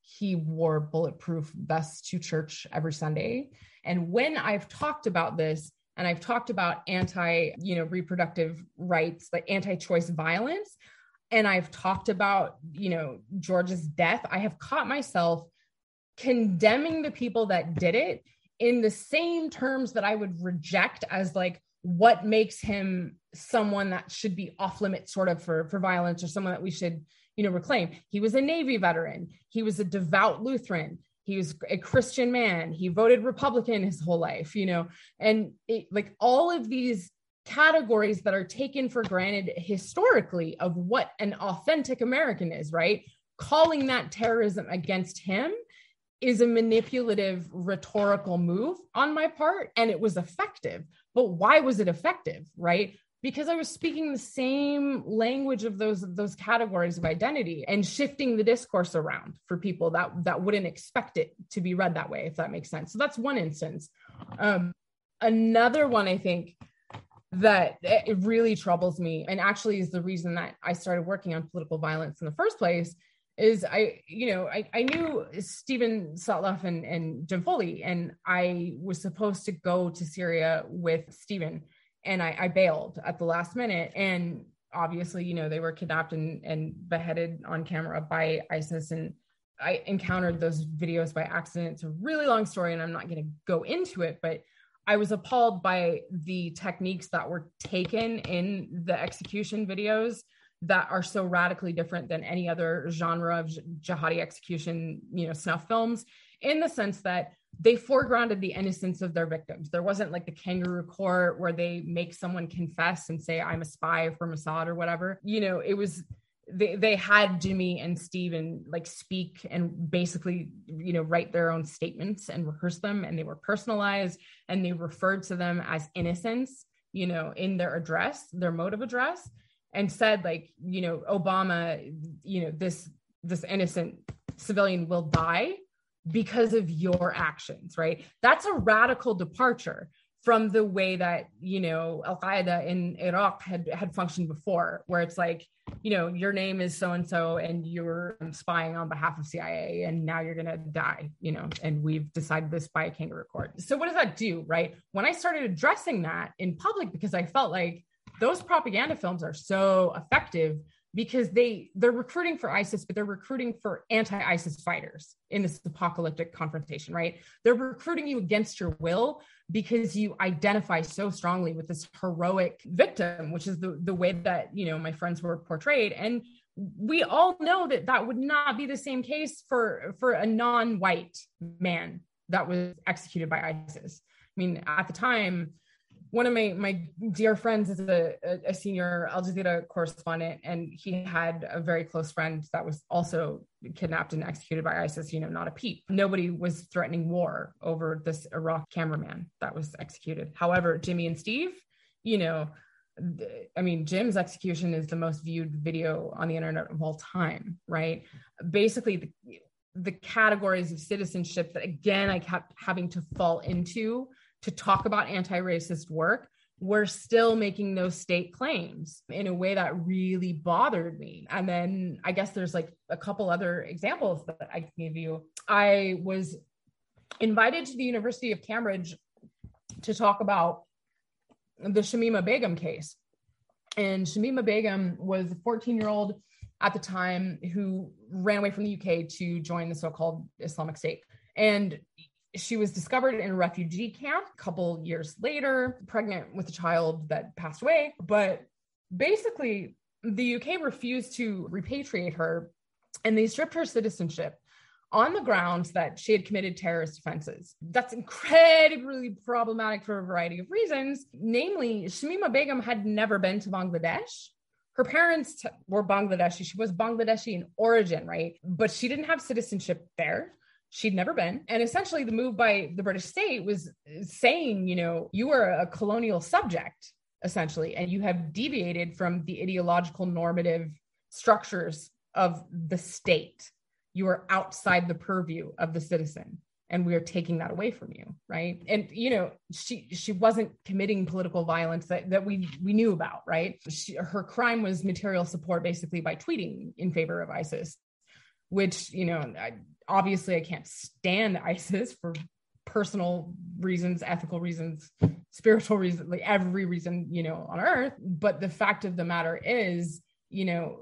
He wore bulletproof vests to church every Sunday. And when I've talked about this, and I've talked about anti, you know, reproductive rights, like anti-choice violence, and I've talked about, you know, George's death, I have caught myself condemning the people that did it in the same terms that I would reject as like what makes him someone that should be off limits sort of for for violence or someone that we should you know reclaim. He was a navy veteran. He was a devout lutheran. He was a christian man. He voted republican his whole life you know? And it, like all of these categories that are taken for granted historically of what an authentic american is right? Calling that terrorism against him is a manipulative rhetorical move on my part and it was effective. But why was it effective right? Because i was speaking the same language of those those categories of identity and shifting the discourse around for people that that wouldn't expect it to be read that way if that makes sense. So that's one instance. Um, another one i think that it really troubles me and actually is the reason that i started working on political violence in the first place is I, you know, I, I knew Steven Sotloff and, and Jim Foley, and I was supposed to go to Syria with Stephen, and I, I bailed at the last minute. And obviously, you know, they were kidnapped and, and beheaded on camera by ISIS. And I encountered those videos by accident. It's a really long story, and I'm not going to go into it, but I was appalled by the techniques that were taken in the execution videos that are so radically different than any other genre of jihadi execution, you know, snuff films, in the sense that they foregrounded the innocence of their victims. There wasn't like the kangaroo court where they make someone confess and say, I'm a spy for Mossad or whatever. You know, it was they they had Jimmy and Steven like speak and basically you know write their own statements and rehearse them and they were personalized and they referred to them as innocents you know in their address their mode of address and said like you know obama you know this this innocent civilian will die because of your actions right that's a radical departure from the way that you know Al Qaeda in Iraq had had functioned before, where it's like you know your name is so and so, and you're spying on behalf of CIA, and now you're gonna die, you know, and we've decided this by a kangaroo court. So what does that do, right? When I started addressing that in public, because I felt like those propaganda films are so effective because they they're recruiting for ISIS, but they're recruiting for anti-ISIS fighters in this apocalyptic confrontation, right? They're recruiting you against your will because you identify so strongly with this heroic victim, which is the the way that you know my friends were portrayed, and we all know that that would not be the same case for for a non-white man that was executed by ISIS. I mean, at the time, one of my my dear friends is a, a, senior Al Jazeera correspondent, and he had a very close friend that was also kidnapped and executed by ISIS. You know, not a peep. Nobody was threatening war over this Iraq cameraman that was executed. However, Jimmy and Steve, you know, I mean, Jim's execution is the most viewed video on the internet of all time, right? Basically, the, the categories of citizenship that again I kept having to fall into to talk about anti-racist work were still making those state claims in a way that really bothered me. And then I guess there's like a couple other examples that I can give you. I was invited to the University of Cambridge to talk about the Shamima Begum case. And Shamima Begum was a 14 year old at the time who ran away from the UK to join the so called Islamic State. And she was discovered in a refugee camp a couple years later, pregnant with a child that passed away. But basically, the UK refused to repatriate her and they stripped her citizenship on the grounds that she had committed terrorist offenses. That's incredibly problematic for a variety of reasons. Namely, Shamima Begum had never been to Bangladesh. Her parents were Bangladeshi. She was Bangladeshi in origin, right? But she didn't have citizenship there she'd never been. And essentially, the move by the British state was saying, you know, you are a colonial subject, essentially, and you have deviated from the ideological normative structures of the state. You are outside the purview of the citizen. And we are taking that away from you, right? And you know, she she wasn't committing political violence that, that we we knew about, right? She, her crime was material support, basically by tweeting in favor of ISIS which you know I, obviously I can't stand ISIS for personal reasons, ethical reasons, spiritual reasons, like every reason, you know, on earth. But the fact of the matter is, you know,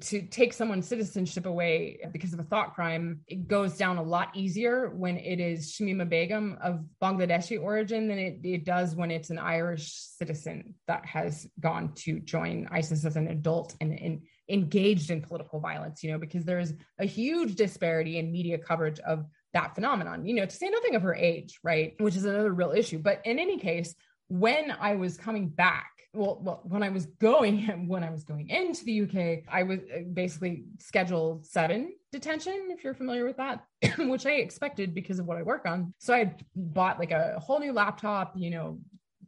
to take someone's citizenship away because of a thought crime, it goes down a lot easier when it is Shamima Begum of Bangladeshi origin than it, it does when it's an Irish citizen that has gone to join ISIS as an adult and, and engaged in political violence, you know, because there is a huge disparity in media coverage of that phenomenon, you know, to say nothing of her age, right? Which is another real issue. But in any case, when I was coming back, well, well, when I was going, (laughs) when I was going into the UK, I was uh, basically Schedule seven detention, if you're familiar with that, (coughs) which I expected because of what I work on. So I bought like a whole new laptop, you know,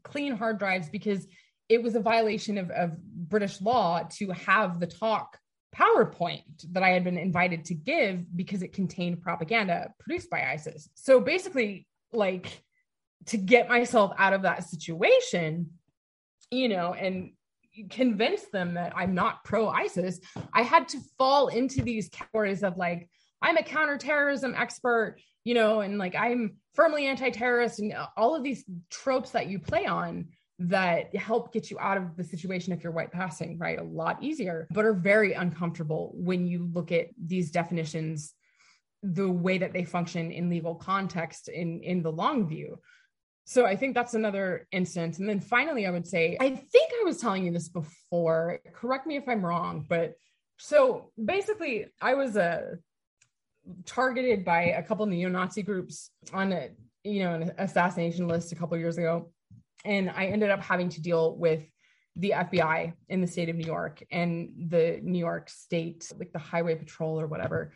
clean hard drives because it was a violation of, of British law to have the talk PowerPoint that I had been invited to give because it contained propaganda produced by ISIS. So basically, like to get myself out of that situation, you know, and convince them that I'm not pro ISIS, I had to fall into these categories of like, I'm a counterterrorism expert, you know, and like I'm firmly anti terrorist and all of these tropes that you play on that help get you out of the situation if you're white passing, right? A lot easier, but are very uncomfortable when you look at these definitions, the way that they function in legal context in, in the long view. So I think that's another instance. And then finally, I would say, I think I was telling you this before. Correct me if I'm wrong, but so basically, I was uh, targeted by a couple neo-Nazi groups on a you know an assassination list a couple years ago and I ended up having to deal with the FBI in the state of New York and the New York State, like the Highway Patrol or whatever.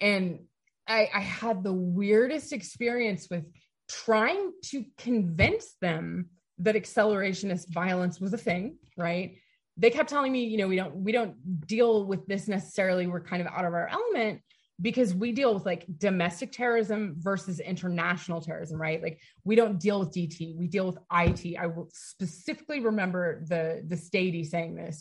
And I, I had the weirdest experience with trying to convince them that accelerationist violence was a thing, right? They kept telling me, you know, we don't we don't deal with this necessarily. We're kind of out of our element because we deal with like domestic terrorism versus international terrorism, right? Like we don't deal with DT, we deal with IT. I will specifically remember the the statey saying this,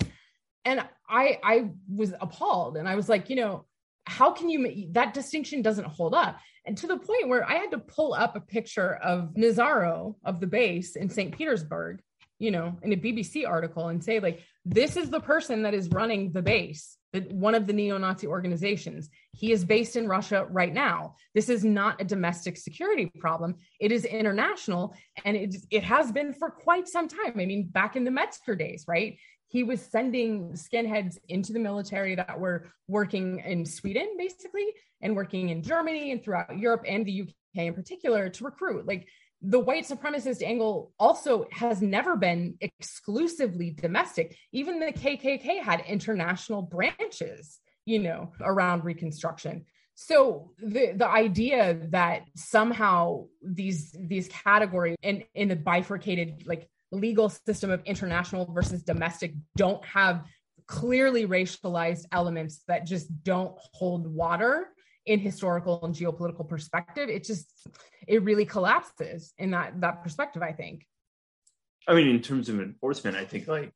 and I I was appalled, and I was like, you know, how can you that distinction doesn't hold up? And to the point where I had to pull up a picture of Nazzaro of the base in St. Petersburg, you know, in a BBC article and say like, this is the person that is running the base one of the neo-Nazi organizations. He is based in Russia right now. This is not a domestic security problem. It is international, and it, it has been for quite some time. I mean, back in the Metzger days, right? He was sending skinheads into the military that were working in Sweden, basically, and working in Germany and throughout Europe and the UK in particular to recruit. Like the white supremacist angle also has never been exclusively domestic. Even the KKK had international branches, you know, around Reconstruction. So the the idea that somehow these these categories in in the bifurcated like legal system of international versus domestic don't have clearly racialized elements that just don't hold water in historical and geopolitical perspective it just it really collapses in that that perspective i think. I mean, in terms of enforcement, I think like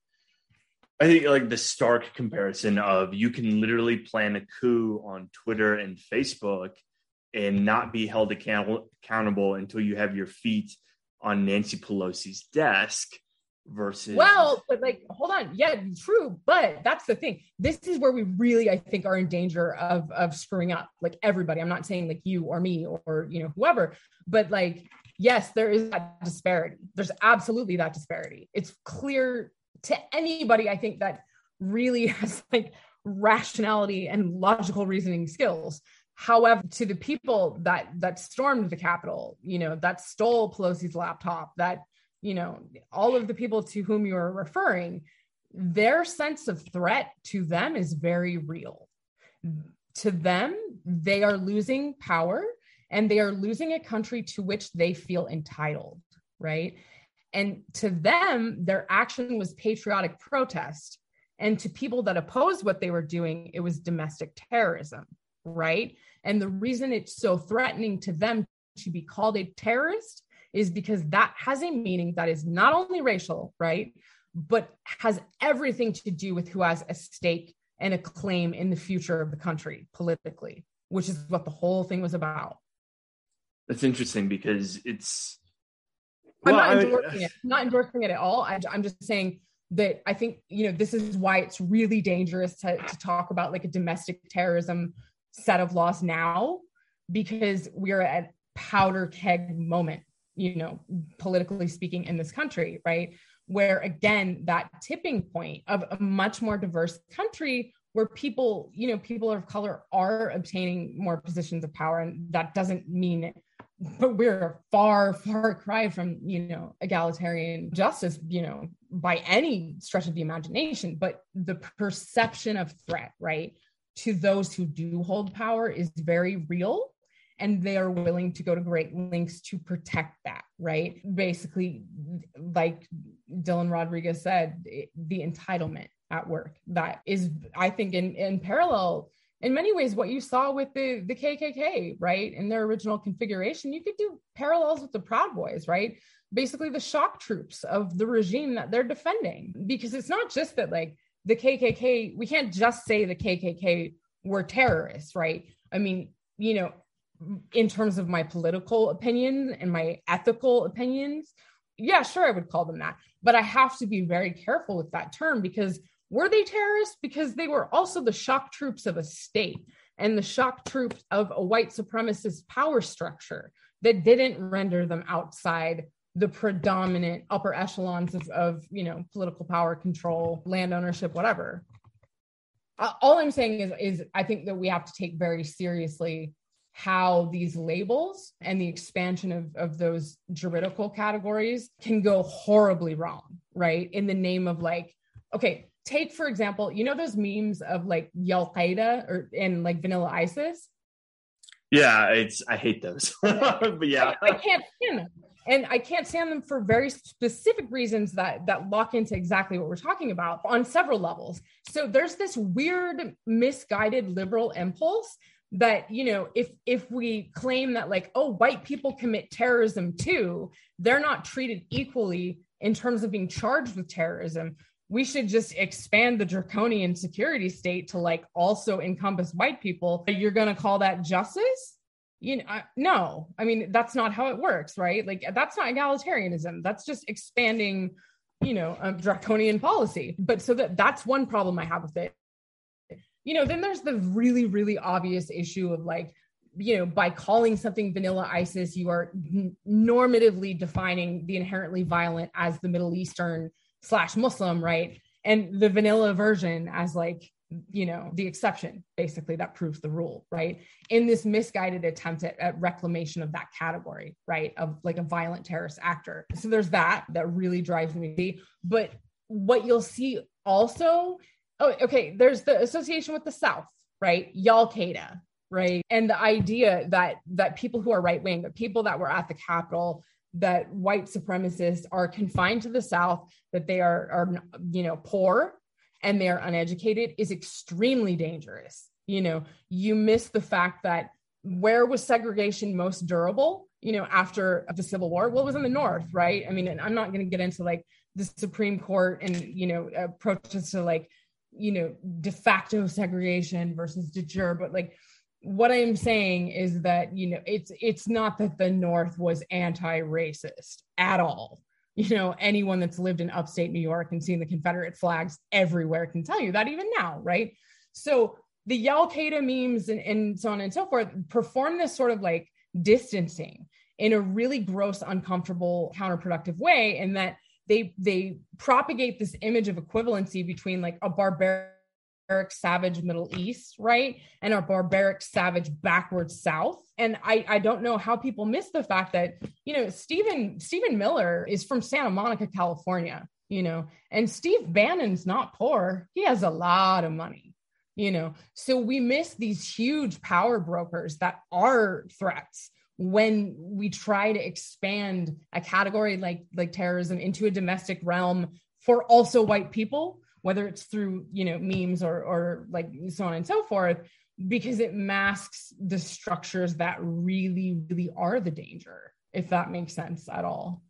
I think like the stark comparison of you can literally plan a coup on Twitter and Facebook and not be held account- accountable until you have your feet on Nancy Pelosi's desk versus well but like hold on. Yeah true but that's the thing. This is where we really i think are in danger of of screwing up like everybody. I'm not saying like you or me or you know whoever but like yes there is that disparity. There's absolutely that disparity. It's clear to anybody i think that really (laughs) has like rationality and logical reasoning skills. However to the people that that stormed the capitol you know that stole pelosi's laptop that you know, all of the people to whom you're referring, their sense of threat to them is very real. To them, they are losing power and they are losing a country to which they feel entitled, right? And to them, their action was patriotic protest. And to people that opposed what they were doing, it was domestic terrorism, right? And the reason it's so threatening to them to be called a terrorist is because that has a meaning that is not only racial, right? But has everything to do with who has a stake and a claim in the future of the country politically, which is what the whole thing was about. That's interesting because it's. I'm not endorsing I, it. Uh, I'm not endorsing it at all. I, I'm just saying that I think you know this is why it's really dangerous to, to talk about like a domestic terrorism set of laws now because we're at powder keg moment you know, politically speaking in this country, right? Where again, that tipping point of a much more diverse country where people, you know, people of color are obtaining more positions of power. And that doesn't mean but we're far, far cry from, you know, egalitarian justice, you know, by any stretch of the imagination. But the perception of threat, right, to those who do hold power is very real and they are willing to go to great lengths to protect that right? Basically like dylan rodriguez said the entitlement at work that is i think in in parallel in many ways what you saw with the the kkk right? In their original configuration you could do parallels with the proud boys right? Basically the shock troops of the regime that they're defending because it's not just that like the kkk we can't just say the kkk were terrorists right? I mean you know in terms of my political opinion and my ethical opinions, yeah, sure, I would call them that. But I have to be very careful with that term because were they terrorists? Because they were also the shock troops of a state and the shock troops of a white supremacist power structure that didn't render them outside the predominant upper echelons of, of you know political power control land ownership whatever uh, all i'm saying is is i think that we have to take very seriously how these labels and the expansion of, of those juridical categories can go horribly wrong, right? In the name of like, okay, take for example, you know those memes of like Y'all Qaeda or in like Vanilla ISIS? Yeah, it's I hate those. (laughs) but yeah. I, I can't stand them. And I can't stand them for very specific reasons that that lock into exactly what we're talking about on several levels. So there's this weird misguided liberal impulse that you know if if we claim that like oh white people commit terrorism too they're not treated equally in terms of being charged with terrorism. We should just expand the draconian security state to like also encompass white people. You're going to call that justice? You know I, no. I mean that's not how it works right? Like that's not egalitarianism. That's just expanding you know draconian policy. But so that that's one problem i have with it you know, then there's the really, really obvious issue of like, you know, by calling something vanilla ISIS, you are normatively defining the inherently violent as the Middle Eastern slash Muslim, right? And the vanilla version as like, you know, the exception, basically, that proves the rule, right? In this misguided attempt at, at reclamation of that category, right? Of like a violent terrorist actor. So there's that that really drives me. But what you'll see also oh, okay, there's the association with the South, right? Y'all Qaeda, right? And the idea that that people who are right wing, people that were at the Capitol, that white supremacists are confined to the South, that they are are you know poor and they are uneducated is extremely dangerous. You know, you miss the fact that where was segregation most durable? you know, after the Civil War? Well, it was in the North, right? I mean, and I'm not going to get into like the Supreme Court and, you know, approaches to like, you know, de facto segregation versus de jure, but like, what I'm saying is that, you know, it's it's not that the North was anti-racist at all. You know, anyone that's lived in upstate New York and seen the Confederate flags everywhere can tell you that even now, right? So the Y'all-Qaeda memes and, and so on and so forth perform this sort of like distancing in a really gross, uncomfortable, counterproductive way, and that they they propagate this image of equivalency between like a barbaric savage middle east right and a barbaric savage backward south. And i i don't know how people miss the fact that you know stephen stephen miller is from santa monica california you know and steve bannon's not poor. He has a lot of money you know. So we miss these huge power brokers that are threats when we try to expand a category like like terrorism into a domestic realm for also white people whether it's through you know memes or or like so on and so forth because it masks the structures that really really are the danger if that makes sense at all.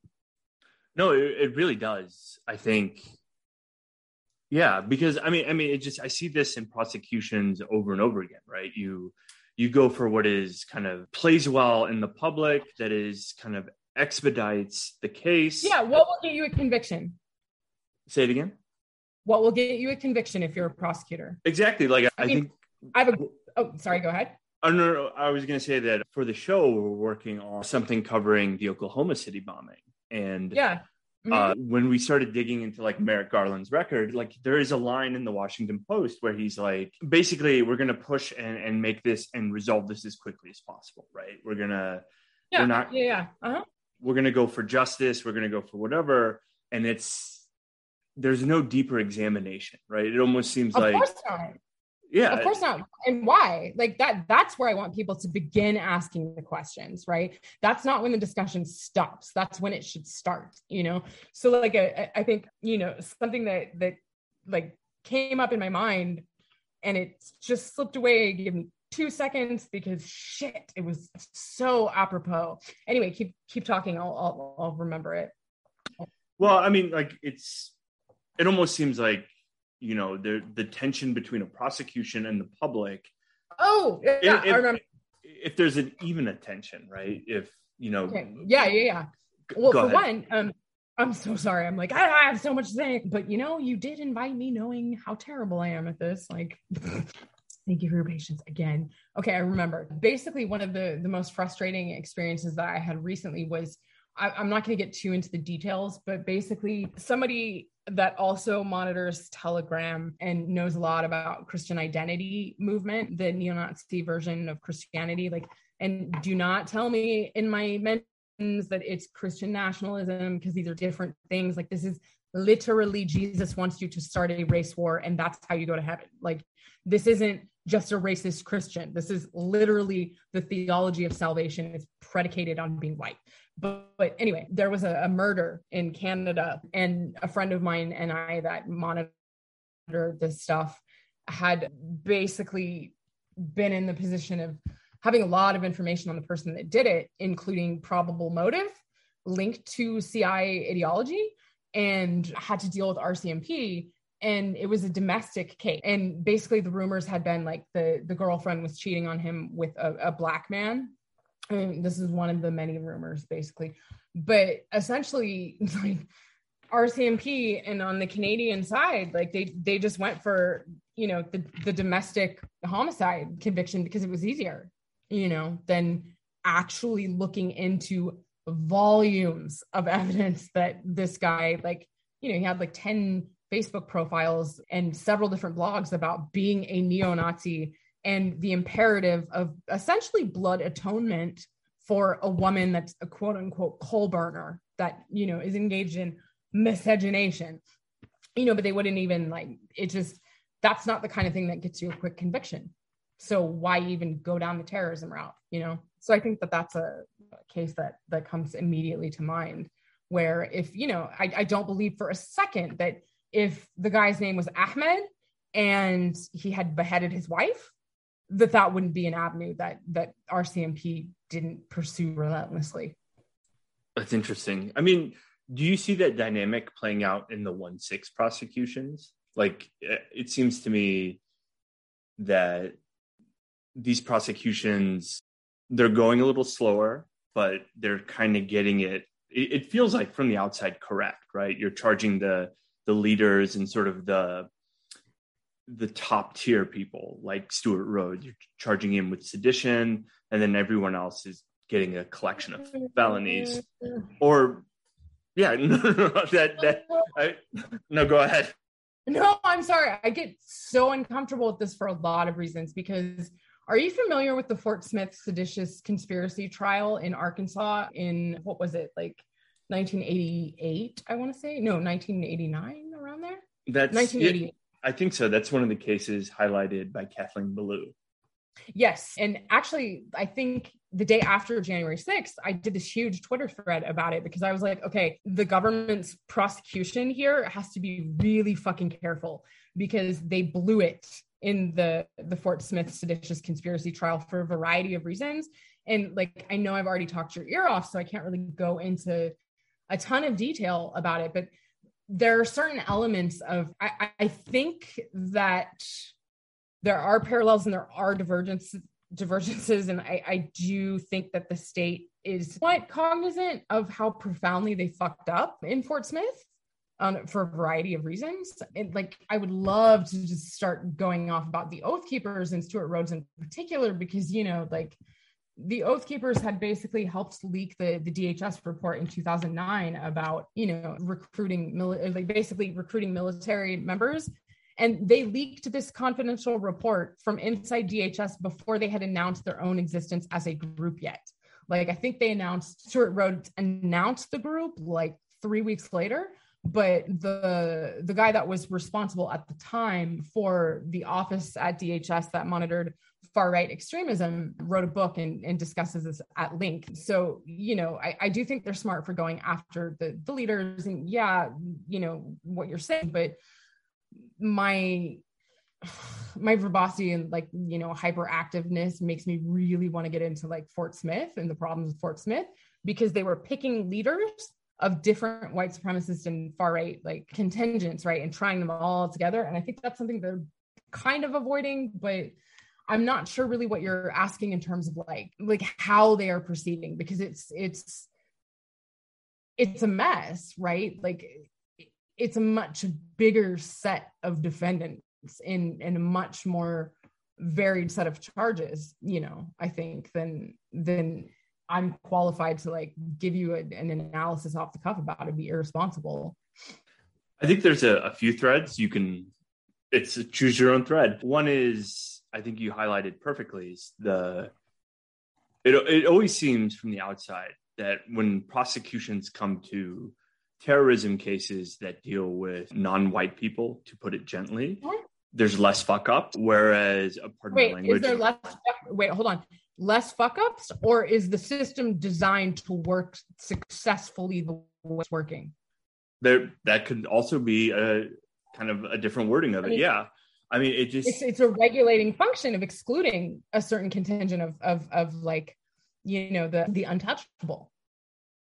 No it, it really does i think. Yeah because i mean i mean it just i see this in prosecutions over and over again right? You you go for what is kind of plays well in the public that is kind of expedites the case yeah what will get you a conviction say it again what will get you a conviction if you're a prosecutor exactly like i, I mean, think i have a oh sorry go ahead Oh, no, no, I was going to say that for the show, we're working on something covering the Oklahoma City bombing. And yeah. Uh, when we started digging into like Merrick Garland's record, like there is a line in the Washington Post where he's like, basically, we're going to push and, and make this and resolve this as quickly as possible, right? We're going to, yeah, we're not, yeah, yeah. Uh-huh. we're going to go for justice. We're going to go for whatever. And it's, there's no deeper examination, right? It almost seems of like yeah. Of course not. And why? Like that that's where i want people to begin asking the questions right? That's not when the discussion stops. That's when it should start you know? So like I, I think you know something that that like came up in my mind and it just slipped away give me two seconds because shit it was so apropos. Anyway keep keep talking. I'll i'll, I'll remember it. Well i mean like it's it almost seems like you know the the tension between a prosecution and the public oh yeah if, I remember. if there's an even attention right if you know okay. yeah yeah yeah well for ahead. one um i'm so sorry i'm like I, I have so much to say but you know you did invite me knowing how terrible i am at this like (laughs) Thank you for your patience again. Okay, I remember. Basically, one of the the most frustrating experiences that I had recently was I, am not going to get too into the details, but basically, somebody that also monitors Telegram and knows a lot about Christian identity movement, the neo-Nazi version of Christianity. Like, and do not tell me in my mentions that it's Christian nationalism because these are different things. Like, this is literally Jesus wants you to start a race war, and that's how you go to heaven. Like, this isn't just a racist Christian. This is literally the theology of salvation is predicated on being white. But, but anyway, there was a, a, murder in Canada, and a friend of mine and I that monitored this stuff had basically been in the position of having a lot of information on the person that did it, including probable motive linked to CIA ideology, and had to deal with RCMP and it was a domestic case. And basically the rumors had been like the the girlfriend was cheating on him with a, a black man I mean, this is one of the many rumors basically. But essentially (laughs) like rcmp and on the canadian side like they they just went for you know the, the domestic homicide conviction because it was easier you know than actually looking into volumes of (laughs) evidence that this guy like you know he had like 10 Facebook profiles and several different blogs about being a neo Nazi and the imperative of essentially blood atonement for a woman that's a quote unquote coal burner that, you know, is engaged in miscegenation. You know, but they wouldn't even like it just that's not the kind of thing that gets you a quick conviction. So why even go down the terrorism route, you know? So I think that that's a, case that that comes immediately to mind where if, you know, I, I don't believe for a second that if the guy's name was Ahmed and he had beheaded his wife, that that wouldn't be an avenue that that RCMP didn't pursue relentlessly. That's interesting. I mean, do you see that dynamic playing out in the one six prosecutions? Like, eh, it seems to me that these prosecutions they're going a little slower, but they're kind of getting it, it. It feels like from the outside correct, right? You're charging the the leaders and sort of the the top tier people like Stewart Rhodes. You're charging him with sedition, and then everyone else is getting a collection of felonies. (laughs) Or, yeah, (laughs) no, no, no that that I, no, go ahead. No, I'm sorry. I get so uncomfortable with this for a lot of reasons because are you familiar with the Fort Smith seditious conspiracy trial in Arkansas in what was it like 1988? I want to say no, 1989 around there. That's 1988. I think so. That's one of the cases highlighted by Kathleen Belew. Yes. And actually, I think the day after January 6th, I did this huge Twitter thread about it because I was like, okay, the government's prosecution here has to be really fucking careful because they blew it in the the Fort Smith seditious conspiracy trial for a variety of reasons. And like I know I've already talked your ear off, so I can't really go into a ton of detail about it, but there are certain elements of I, I think that there are parallels and there are divergences divergences and I, I do think that the state is quite cognizant of how profoundly they fucked up in Fort Smith um, for a variety of reasons. And like, I would love to just start going off about the Oath Keepers and Stewart Rhodes in particular, because, you know, like the Oath Keepers had basically helped leak the, the DHS report in 2009 about, you know, recruiting, mili- like basically recruiting military members. And they leaked this confidential report from inside DHS before they had announced their own existence as a group yet. Like, I think they announced, Stewart Rhodes announced the group like three weeks later but the the guy that was responsible at the time for the office at DHS that monitored far right extremism wrote a book and, and discusses this at length. So, you know, I, I do think they're smart for going after the, the leaders and yeah, you know, what you're saying, but my my verbosity and like you know hyperactiveness makes me really want to get into like Fort Smith and the problems of Fort Smith because they were picking leaders of different white supremacist and far right like contingents, right? And trying them all together. And I think that's something they're kind of avoiding, but I'm not sure really what you're asking in terms of like like how they are proceeding because it's it's it's a mess, right? Like it's a much bigger set of defendants in in a much more varied set of charges, you know, I think than than I'm qualified to like give you a, an analysis off the cuff about it, be irresponsible. I think there's a, a few threads you can. It's choose your own thread. One is I think you highlighted perfectly is the. It it always seems from the outside that when prosecutions come to terrorism cases that deal with non-white people, to put it gently, there's less fuck up. Whereas uh, a part wait, of language, is there less? Wait, hold on less fuck ups or is the system designed to work successfully the way it's working there that could also be a kind of a different wording of it I mean, yeah i mean it just it's, it's, a regulating function of excluding a certain contingent of of of like you know the the untouchable.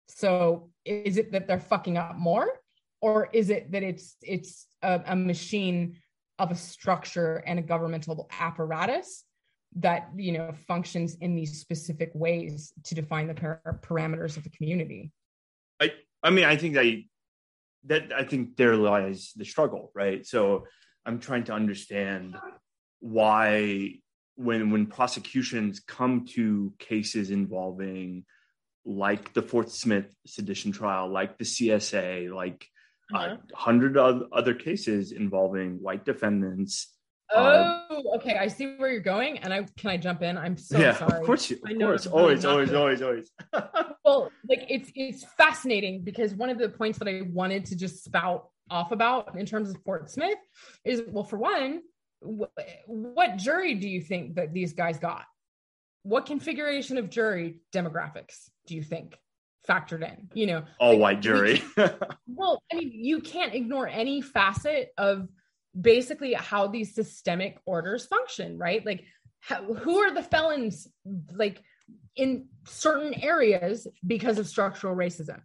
So is it that they're fucking up more or is it that it's it's a, a machine of a structure and a governmental apparatus that you know functions in these specific ways to define the par- parameters of the community? I i mean i think that that i think there lies the struggle right? So i'm trying to understand why when when prosecutions come to cases involving like the Fort Smith sedition trial, like the CSA, like uh, uh-huh. a hundred other cases involving white defendants um, oh, okay. I see where you're going, and I can I jump in. I'm so yeah, sorry. Of course, you, of course, always, always, always, (laughs) always. well, like it's it's fascinating because one of the points that I wanted to just spout off about in terms of Fort Smith is well, for one, wh- what jury do you think that these guys got? What configuration of jury demographics do you think factored in? You know, all like, white jury. (laughs) well, I mean, you can't ignore any facet of basically how these systemic orders function, right? Like who are the felons like in certain areas because of structural racism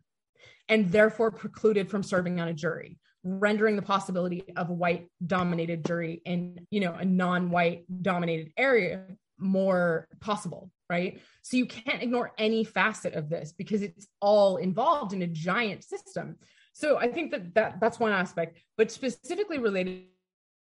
and therefore precluded from serving on a jury rendering the possibility of a white dominated jury in you know a non-white dominated area more possible right? So you can't ignore any facet of this because it's all involved in a giant system. So i think that, that that's one aspect but specifically related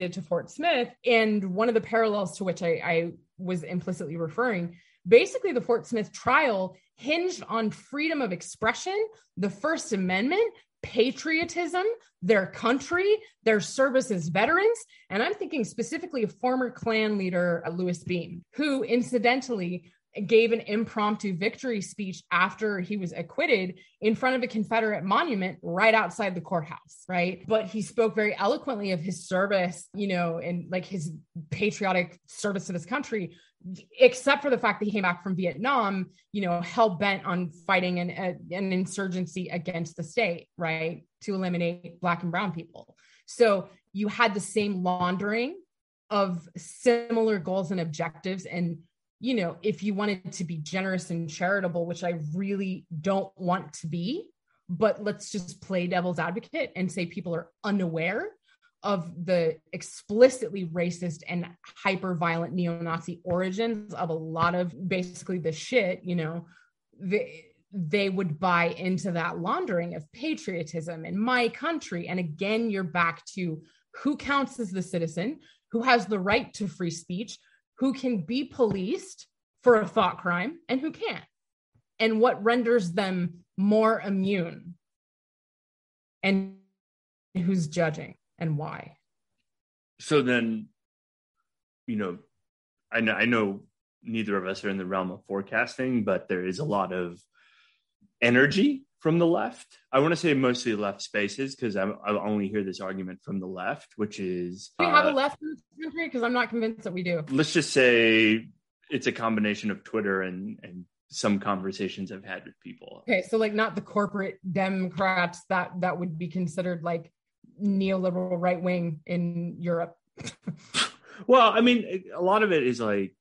to fort smith and one of the parallels to which I, I was implicitly referring basically the fort smith trial hinged on freedom of expression the first amendment patriotism, their country, their service as veterans. And I'm thinking specifically of former Klan leader uh, Louis Beam, who incidentally gave an impromptu victory speech after he was acquitted in front of a Confederate monument right outside the courthouse, right? But he spoke very eloquently of his service, you know, and like his patriotic service to this country except for the fact that he came back from Vietnam, you know, hell bent on fighting an, a, an insurgency against the state, right, to eliminate Black and Brown people. So you had the same laundering of similar goals and objectives. And, you know, if you wanted to be generous and charitable, which I really don't want to be, but let's just play devil's advocate and say people are unaware of the explicitly racist and hyper violent neo-Nazi origins of a lot of basically the shit, you know, they, they would buy into that laundering of patriotism in my country. And again, you're back to who counts as the citizen, who has the right to free speech, who can be policed for a thought crime, and who can't, and what renders them more immune, and who's judging and why? So then, you know, I know I know neither of us are in the realm of forecasting, but there is a lot of energy from the left. I want to say mostly left spaces because I only hear this argument from the left, which is do we have uh, a left in this country? Because I'm not convinced that we do. Let's just say it's a combination of Twitter and and some conversations I've had with people. Okay, so like not the corporate Democrats that that would be considered like neoliberal right wing in Europe. (laughs) well, I mean, a lot of it is like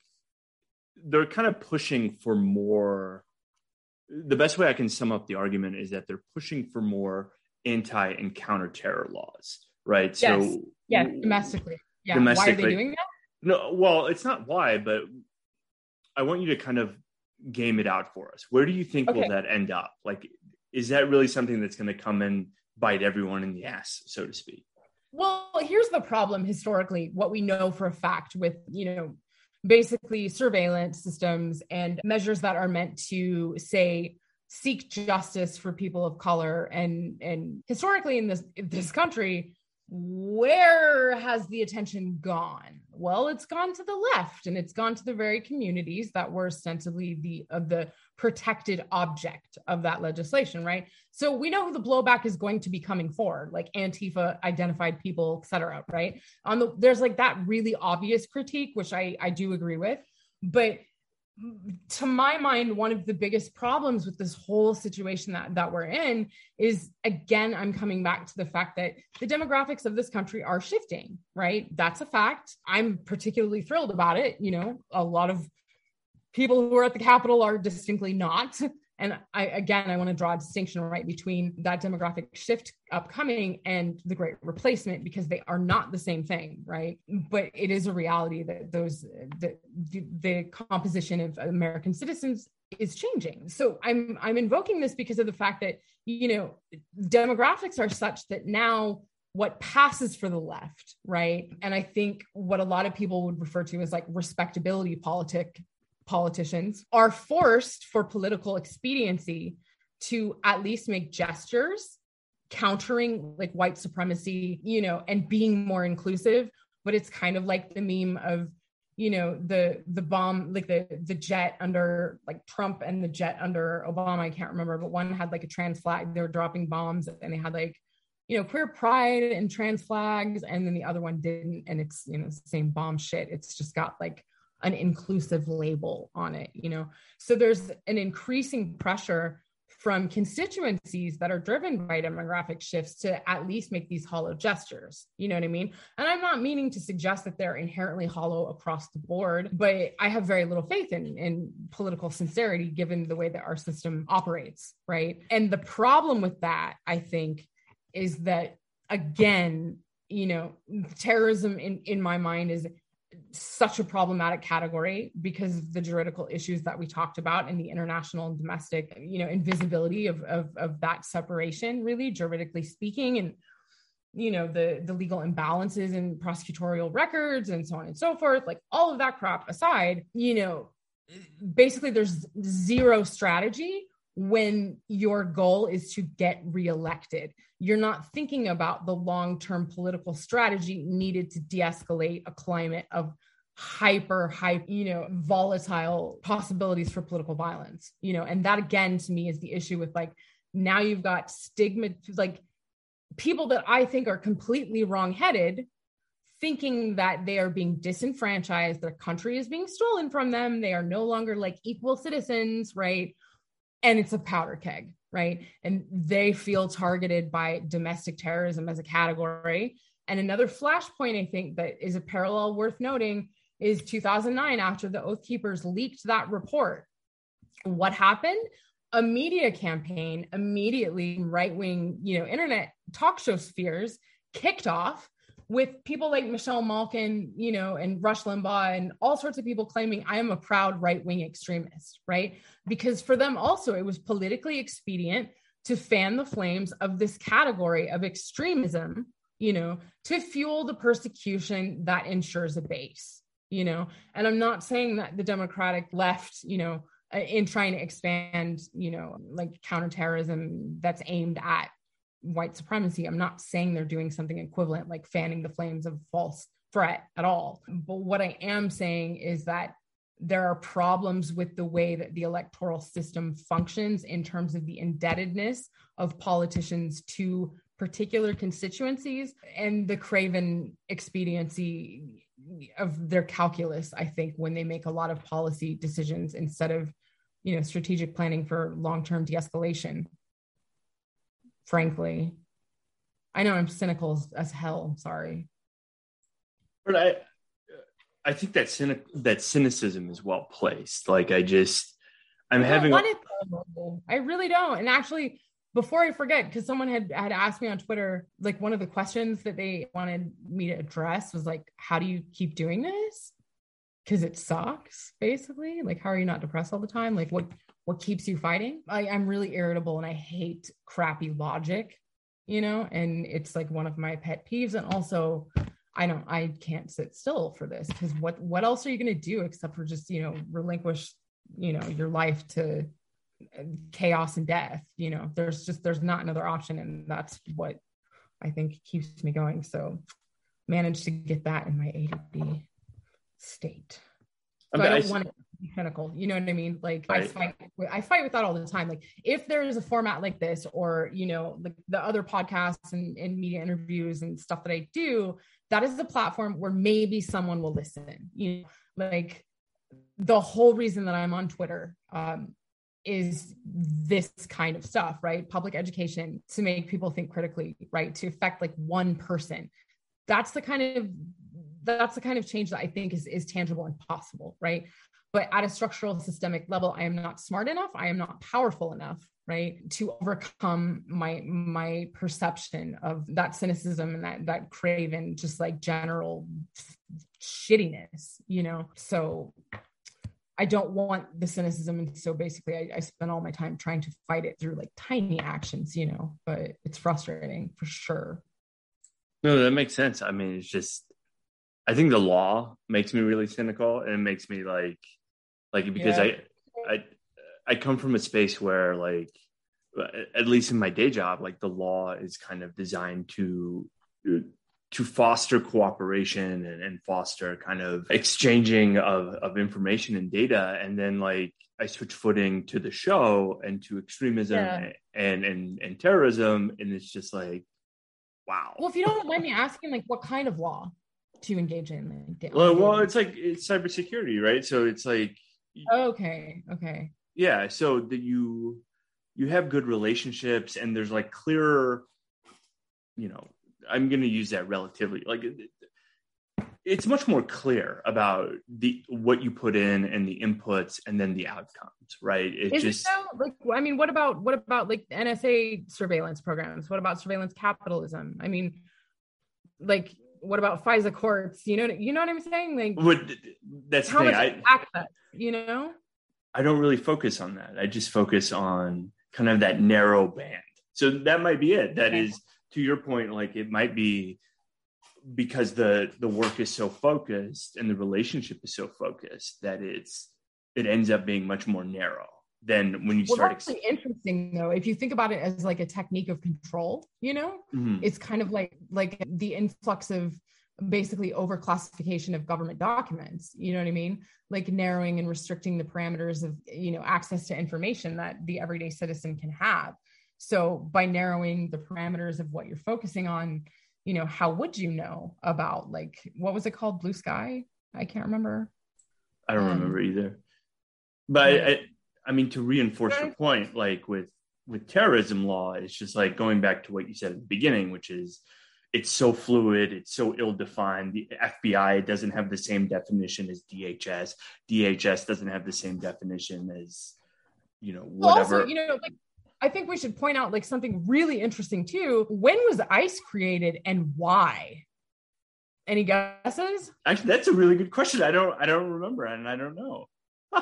they're kind of pushing for more. The best way I can sum up the argument is that they're pushing for more anti and counter terror laws, right? Yes. So, yeah, domestically. Yeah. Domestically. Why are they doing that? No, well, it's not why, but I want you to kind of game it out for us. Where do you think okay. will that end up? Like, is that really something that's going to come in bite everyone in the ass, so to speak. Well, here's the problem historically, what we know for a fact with, you know, basically surveillance systems and measures that are meant to say seek justice for people of color and and historically in this in this country where has the attention gone? Well it's gone to the left and it's gone to the very communities that were ostensibly the of the protected object of that legislation right? So we know who the blowback is going to be coming for like antifa identified people etc right? On the there's like that really obvious critique which i i do agree with but to my mind, one of the biggest problems with this whole situation that, that we're in is again, I'm coming back to the fact that the demographics of this country are shifting, right? That's a fact. I'm particularly thrilled about it. You know, a lot of people who are at the Capitol are distinctly not. And I, again, I want to draw a distinction right between that demographic shift upcoming and the great replacement because they are not the same thing, right? But it is a reality that those, the, the composition of American citizens is changing. So I'm, I'm invoking this because of the fact that, you know, demographics are such that now what passes for the left, right? And I think what a lot of people would refer to as like respectability politic politicians are forced for political expediency to at least make gestures countering like white supremacy, you know, and being more inclusive. But it's kind of like the meme of, you know, the the bomb, like the the jet under like Trump and the jet under Obama. I can't remember, but one had like a trans flag. They were dropping bombs and they had like, you know, queer pride and trans flags, and then the other one didn't. And it's you know, same bomb shit. It's just got like an inclusive label on it, you know? So there's an increasing pressure from constituencies that are driven by demographic shifts to at least make these hollow gestures. You know what I mean? And I'm not meaning to suggest that they're inherently hollow across the board, but I have very little faith in, in political sincerity given the way that our system operates, right? And the problem with that, I think, is that again, you know, terrorism in, in my mind is such a problematic category because of the juridical issues that we talked about and the international and domestic you know invisibility of, of, of that separation really juridically speaking and you know the the legal imbalances in prosecutorial records and so on and so forth like all of that crap aside you know basically there's zero strategy when your goal is to get reelected. You're not thinking about the long term political strategy needed to de escalate a climate of hyper hype you know volatile possibilities for political violence you know and that again to me is the issue with like now you've got stigma like people that i think are completely wrong-headed thinking that they are being disenfranchised their country is being stolen from them they are no longer like equal citizens right and it's a powder keg, right? And they feel targeted by domestic terrorism as a category. And another flashpoint, I think, that is a parallel worth noting is 2009 after the Oath Keepers leaked that report. What happened? A media campaign immediately, right wing, you know, internet talk show spheres kicked off with people like Michelle Malkin, you know, and Rush Limbaugh and all sorts of people claiming I am a proud right wing extremist, right? Because for them also, it was politically expedient to fan the flames of this category of extremism, you know, to fuel the persecution that ensures a base, you know. And I'm not saying that the Democratic left, you know, uh, in trying to expand, you know, like counterterrorism that's aimed at white supremacy. I'm not saying they're doing something equivalent, like fanning the flames of false threat at all. But what I am saying is that there are problems with the way that the electoral system functions in terms of the indebtedness of politicians to particular constituencies and the craven expediency of their calculus i think when they make a lot of policy decisions instead of you know strategic planning for long-term de-escalation frankly. I know I'm cynical as, hell. Sorry. But I I think that cynic that cynicism is well placed. Like I just I'm I having a- I really don't. And actually before I forget, because someone had had asked me on Twitter, like one of the questions that they wanted me to address was like, how do you keep doing this? Because it sucks, basically. Like, how are you not depressed all the time? Like, what what keeps you fighting? I, i'm really irritable and i hate crappy logic you know and it's like one of my pet peeves. And also i don't i can't sit still for this because what what else are you going to do except for just you know relinquish you know your life to uh, chaos and death you know? There's just there's not another option. And that's what i think keeps me going. So managed to get that in my ADD state. So I, I don't want cynical. You know what I mean? Like right. I fight, I fight with that all the time. Like if there is a format like this, or you know, like the other podcasts and, and media interviews and stuff that I do, that is the platform where maybe someone will listen. You know, like the whole reason that I'm on Twitter um, is this kind of stuff, right? Public education to make people think critically, right? To affect like one person. That's the kind of that's the kind of change that I think is is tangible and possible, right? But at a structural systemic level i am not smart enough. I am not powerful enough right to overcome my my perception of that cynicism and that that craven just like general shittiness you know? So i don't want the cynicism. And so basically I, I spend all my time trying to fight it through like tiny actions you know? But it's frustrating for sure. No that makes sense. I mean it's just I think the law makes me really cynical and it makes me like like because yeah. I I I come from a space where like at least in my day job like the law is kind of designed to to foster cooperation and, and foster kind of exchanging of, of information and data. And then like i switch footing to the show and to extremism yeah. and, and and terrorism. And it's just like wow. Well if you don't mind me asking like what kind of law to engage in like, well, well it's like it's cybersecurity right? So it's like Oh, okay okay. Yeah so that you you have good relationships and there's like clearer you know i'm going to use that relatively like it's much more clear about the what you put in and the inputs and then the outcomes right? It Is just it so? like i mean what about what about like nsa surveillance programs? What about surveillance capitalism? I mean like what about FISA courts? You know, you know what I'm saying? Like, Would, that's how much I, access, you know? I don't really focus on that. I just focus on kind of that narrow band. So that might be it. That okay. is to your point. Like it might be because the the work is so focused and the relationship is so focused that it's it ends up being much more narrow than when you well, start. That's ex- interesting though. If you think about it as like a technique of control, you know, mm-hmm. it's kind of like like the influx of basically overclassification of government documents. You know what i mean? Like narrowing and restricting the parameters of you know access to information that the everyday citizen can have. So by narrowing the parameters of what you're focusing on you know how would you know about like what was it called? Blue sky? I can't remember. I don't um, remember either. But I, I, I mean to reinforce your point like with with terrorism law it's just like going back to what you said at the beginning which is it's so fluid it's so ill-defined the fbi doesn't have the same definition as dhs dhs doesn't have the same definition as you know whatever also, you know like I think we should point out like something really interesting too. When was ICE created and why? Any guesses? Actually, that's a really good question. I don't I don't remember and I don't know.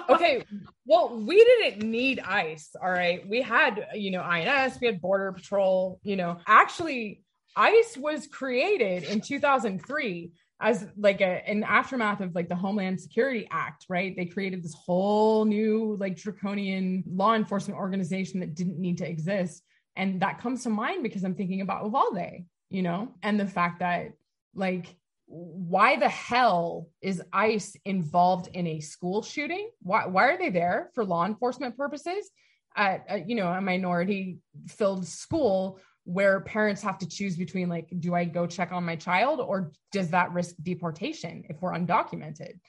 Okay. Well, we didn't need ICE. All right. We had, you know, INS, we had Border Patrol, you know. Actually, ICE was created in 2003 as like a, an aftermath of like the Homeland Security Act, right? They created this whole new like draconian law enforcement organization that didn't need to exist. And that comes to mind because I'm thinking about Uvalde, you know, and the fact that like why the hell is ICE involved in a school shooting? Why, why are they there for law enforcement purposes? At, at you know a minority filled school where parents have to choose between like do i go check on my child or does that risk deportation if we're undocumented?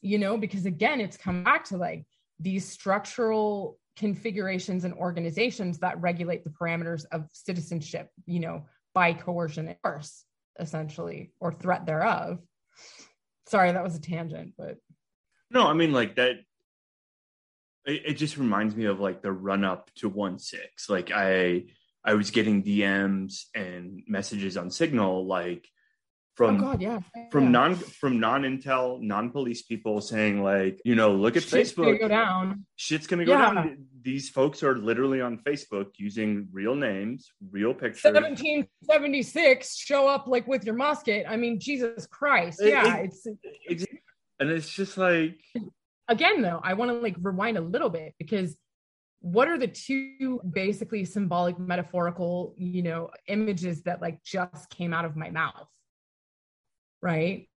You know because again it's come back to like these structural configurations and organizations that regulate the parameters of citizenship you know by coercion and force essentially or threat thereof. Sorry that was a tangent but. No i mean like that it, it just reminds me of like the run up to one six. Like i I was getting DMs and messages on Signal like from oh God, yeah. from yeah. non from non intel non police people saying like you know look at Shit's Facebook gonna go down. Shit's gonna go yeah. down. These folks are literally on Facebook using real names real pictures. 1776 show up like with your musket. I mean Jesus Christ. Yeah it, it's, it's and it's just like again though I want to like rewind a little bit because what are the two basically symbolic metaphorical you know images that like just came out of my mouth right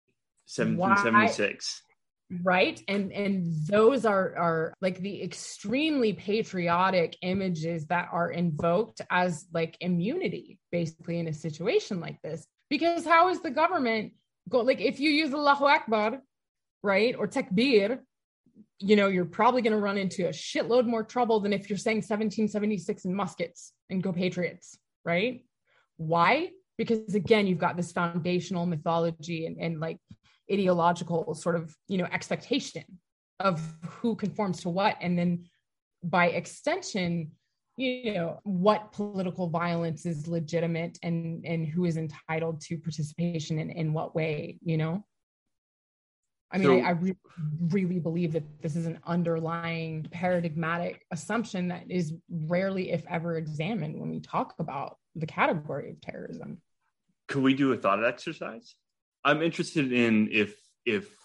1776 Why, right and and those are are like the extremely patriotic images that are invoked as like immunity basically in a situation like this because how is the government go like if you use Allahu Akbar right or takbir you know, you're probably going to run into a shitload more trouble than if you're saying 1776 and muskets and go Patriots, right? Why? Because again, you've got this foundational mythology and, and like ideological sort of, you know, expectation of who conforms to what. And then by extension, you know, what political violence is legitimate and, and who is entitled to participation in, in what way, you know? I mean, so, I, I re- really believe that this is an underlying paradigmatic assumption that is rarely, if ever, examined when we talk about the category of terrorism. Could we do a thought exercise? I'm interested in if if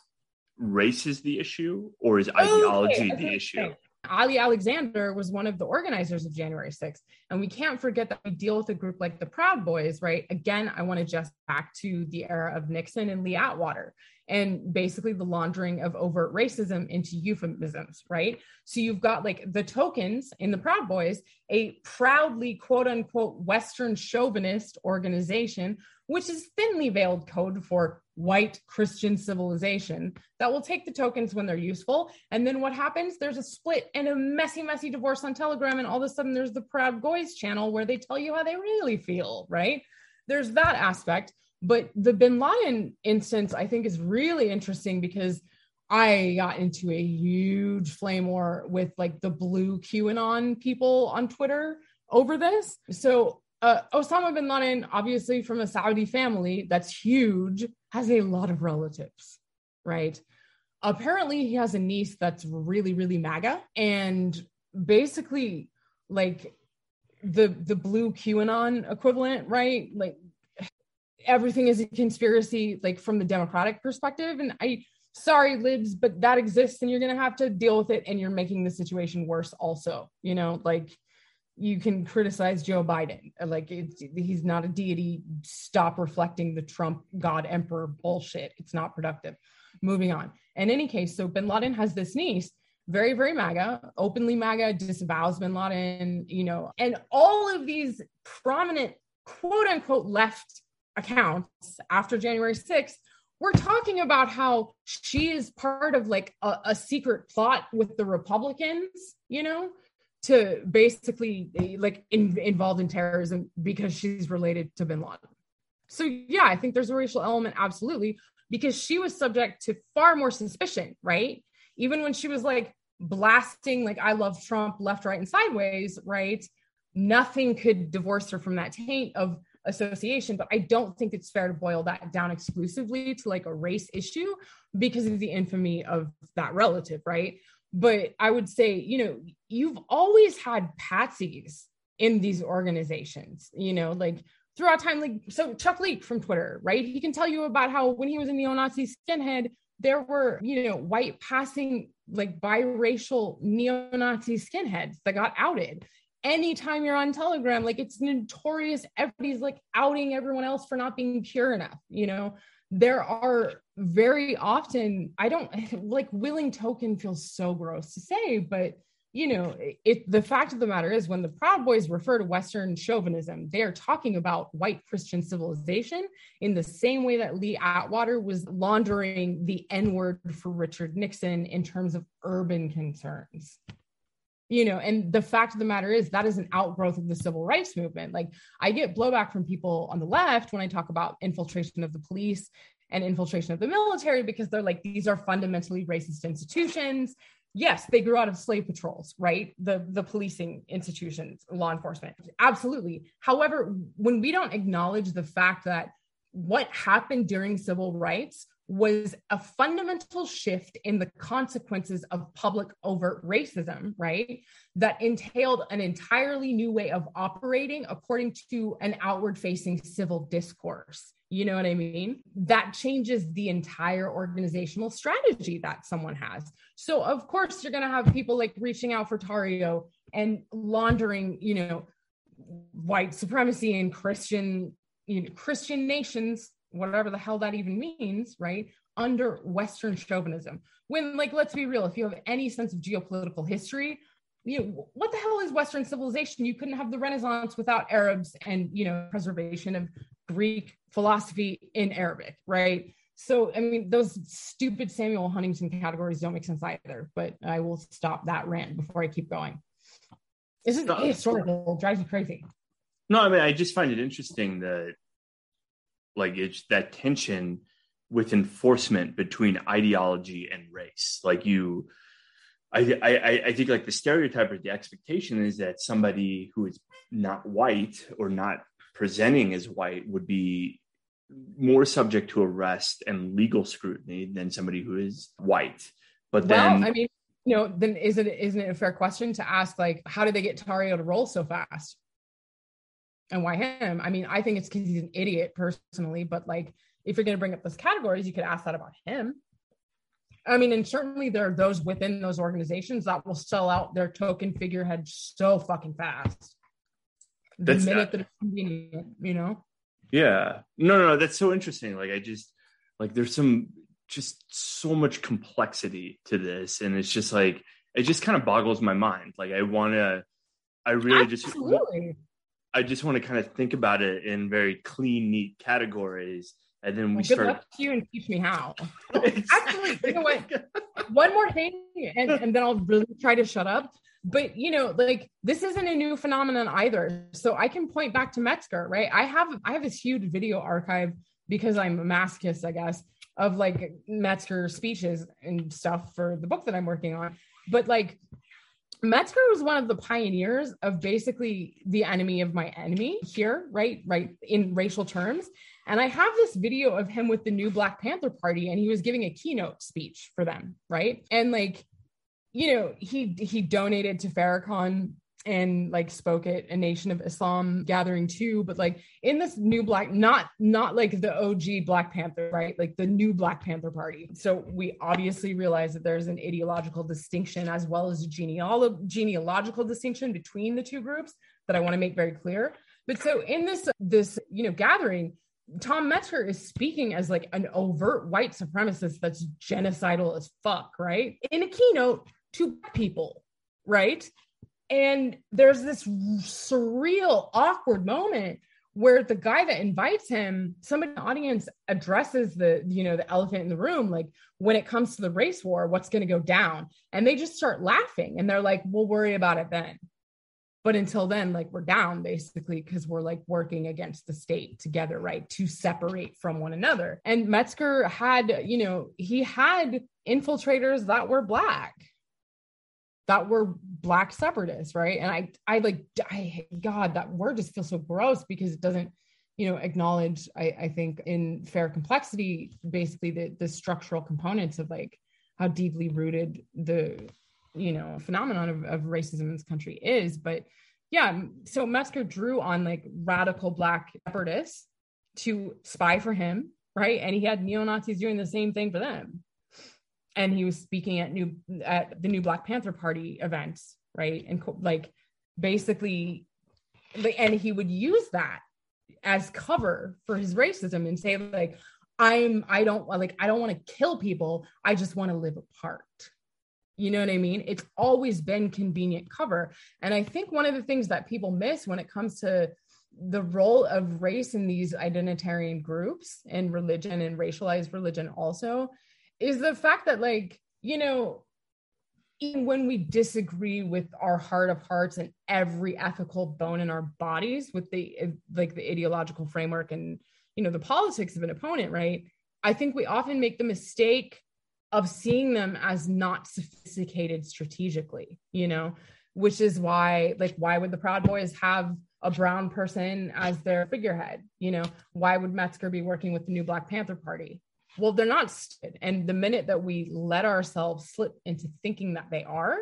race is the issue or is ideology okay, the issue. Ali Alexander was one of the organizers of January 6th. And we can't forget that we deal with a group like the Proud Boys, right? Again, I want to just back to the era of Nixon and Lee Atwater and basically the laundering of overt racism into euphemisms, right? So you've got like the tokens in the Proud Boys, a proudly quote unquote Western chauvinist organization which is thinly veiled code for white Christian civilization that will take the tokens when they're useful. And then what happens? There's a split and a messy, messy divorce on Telegram. And all of a sudden there's the Proud Boys channel where they tell you how they really feel, right? There's that aspect. But the bin Laden instance, I think, is really interesting because I got into a huge flame war with like the blue QAnon people on Twitter over this. So uh, Osama bin Laden, obviously from a Saudi family that's huge, has a lot of relatives, right? Apparently, he has a niece that's really, really MAGA, and basically, like the the blue QAnon equivalent, right? Like everything is a conspiracy, like from the Democratic perspective. And I, sorry, libs, but that exists, and you're gonna have to deal with it, and you're making the situation worse. Also, you know, like you can criticize Joe Biden. Uh, like he's not a deity. Stop reflecting the Trump God Emperor bullshit. It's not productive. Moving on. In any case, so Bin Laden has this niece, very, very MAGA, openly MAGA, disavows Bin Laden, you know, and all of these prominent quote unquote left accounts after January 6th we're talking about how she is part of like a, a secret plot with the Republicans, you know, to basically like in, involved in terrorism because she's related to bin Laden. So yeah, I think there's a racial element absolutely because she was subject to far more suspicion, right? Even when she was like blasting like I love Trump left, right and sideways, right? Nothing could divorce her from that taint of association, but I don't think it's fair to boil that down exclusively to like a race issue because of the infamy of that relative, right? But I would say, you know, you've always had patsies in these organizations, you know, like throughout time. Like, so Chuck Leak from Twitter, right? He can tell you about how when he was a neo Nazi skinhead, there were, you know, white passing, like biracial neo Nazi skinheads that got outed. Anytime you're on Telegram, like it's notorious, everybody's like outing everyone else for not being pure enough, you know? There are very often i don't (laughs) like willing token feels so gross to say but you know it the fact of the matter is when the proud boys refer to western chauvinism they are talking about white christian civilization in the same way that lee atwater was laundering the n word for richard nixon in terms of urban concerns you know and the fact of the matter is that is an outgrowth of the civil rights movement. Like i get blowback from people on the left when i talk about infiltration of the police and infiltration of the military because they're like these are fundamentally racist institutions. Yes they grew out of slave patrols right? The the policing institutions law enforcement. Absolutely. However when we don't acknowledge the fact that what happened during civil rights was a fundamental shift in the consequences of public overt racism, right? That entailed an entirely new way of operating according to an outward facing civil discourse. You know what I mean? That changes the entire organizational strategy that someone has. So, of course, you're going to have people like reaching out for Tarrio and laundering, you know, white supremacy and Christian, you know, Christian nations whatever the hell that even means, right? Under Western chauvinism. When, like, let's be real, if you have any sense of geopolitical history, you know, what the hell is Western civilization? You couldn't have the Renaissance without Arabs and, you know, preservation of Greek philosophy in Arabic, right? So, I mean, those stupid Samuel Huntington categories don't make sense either, but I will stop that rant before I keep going. This is no, historical, drives me crazy. No, I mean, I just find it interesting that like it's that tension with enforcement between ideology and race. Like you I, I i think like the stereotype or the expectation is that somebody who is not white or not presenting as white would be more subject to arrest and legal scrutiny than somebody who is white. But then well, i mean you know then isn't it isn't it a fair question to ask like how did they get Tarrio to roll so fast and why him? I mean, I think it's because he's an idiot personally, but like if you're going to bring up those categories, you could ask that about him. I mean, and certainly there are those within those organizations that will sell out their token figurehead so fucking fast. The that's minute that it's convenient, you know? Yeah. No, no, no. That's so interesting. Like, I just, like, there's some, just so much complexity to this. And it's just like, it just kind of boggles my mind. Like, I want to, I really Absolutely. just I just want to kind of think about it in very clean, neat categories. And then we Well, start. Good luck to you and teach me how. (laughs) Actually, you know what? One more thing, and, and then I'll really try to shut up. But you know, like this isn't a new phenomenon either. So I can point back to Metzger, right? I have I have this huge video archive because I'm a masochist, I guess, of like Metzger speeches and stuff for the book that I'm working on. But like Metzger was one of the pioneers of basically the enemy of my enemy here, right? Right in racial terms. And I have this video of him with the new Black Panther Party, and he was giving a keynote speech for them, right? And like, you know, he he donated to Farrakhan and like spoke at a Nation of Islam gathering too. But like in this new black, not not like the OG Black Panther, right? Like the new Black Panther Party. So we obviously realize that there's an ideological distinction as well as a genealo- genealogical distinction between the two groups that I want to make very clear. But so in this this you know gathering, Tom Metzger is speaking as like an overt white supremacist that's genocidal as fuck, right? In a keynote to people, right? And there's this surreal, awkward moment where the guy that invites him, somebody in the audience addresses the, you know, the elephant in the room, like when it comes to the race war, what's going to go down? And they just start laughing and they're like, we'll worry about it then. But until then, like we're down basically because we're like working against the state together, right? To separate from one another. And Metzger had, you know, he had infiltrators that were black that were black separatists, right? And I, I like, I, God, that word just feels so gross because it doesn't, you know, acknowledge, I, I think, in fair complexity, basically the the structural components of like how deeply rooted the, you know, phenomenon of, of racism in this country is. But yeah, so Metzger drew on like radical black separatists to spy for him, right? And he had neo Nazis doing the same thing for them and he was speaking at new at the new Black Panther Party events, right? And like basically, and he would use that as cover for his racism and say like, "I'm I don't like I don't want to kill people. I just want to live apart." You know what I mean? It's always been convenient cover, and I think one of the things that people miss when it comes to the role of race in these identitarian groups and religion and racialized religion also is the fact that like you know even when we disagree with our heart of hearts and every ethical bone in our bodies with the like the ideological framework and you know the politics of an opponent right? I think we often make the mistake of seeing them as not sophisticated strategically you know which is why like why would the proud boys have a brown person as their figurehead you know? Why would metzger be working with the new black panther party well they're not st- and the minute that we let ourselves slip into thinking that they are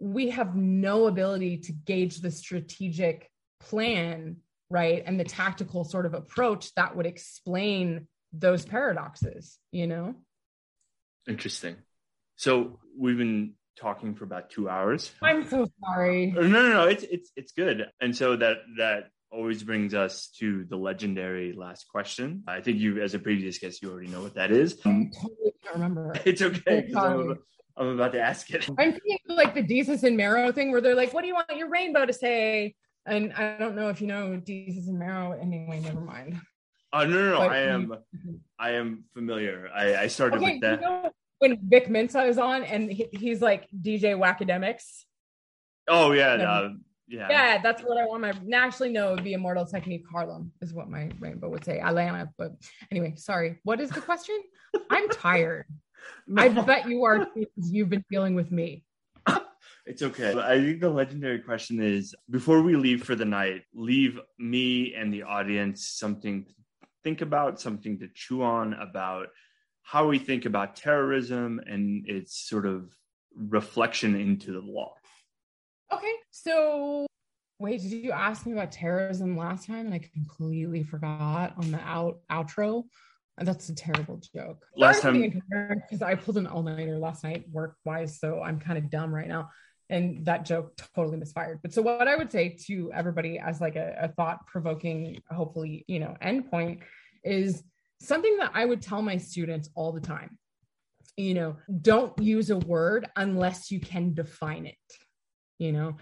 we have no ability to gauge the strategic plan right and the tactical sort of approach that would explain those paradoxes you know Interesting. So we've been talking for about two hours. i'm so sorry No, no, no. It's it's it's good. And so that that always brings us to the legendary last question. I think you, as a previous guest, you already know what that is. i totally can't remember (laughs) It's okay. I'm, I'm about to ask it. i'm thinking like the Desus and Mero thing where they're like what do you want your rainbow to say and i don't know if you know Desus and Mero anyway never mind Oh no, no, no. But I am (laughs) I am familiar. I, I started okay with that. you know when vic mensa is on and he, he's like dj wacademics oh yeah, Yeah. Yeah. Yeah, that's what I want. My naturally no, it would be Immortal Technique Harlem is what my rainbow would say. Atlanta, but anyway, sorry. What is the question? I'm tired. (laughs) I bet you are too, 'cause you've been dealing with me. (laughs) It's okay. I think the legendary question is before we leave for the night, leave me and the audience something to think about, something to chew on about how we think about terrorism and its sort of reflection into the law. Okay, so wait, did you ask me about terrorism last time and I completely forgot on the out outro? That's a terrible joke. Last time- because I pulled an all nighter last night work wise, so I'm kind of dumb right now. And that joke totally misfired. But so what I would say to everybody as like a, a thought provoking, hopefully, you know, endpoint is something that I would tell my students all the time. You know, don't use a word unless you can define it. You know,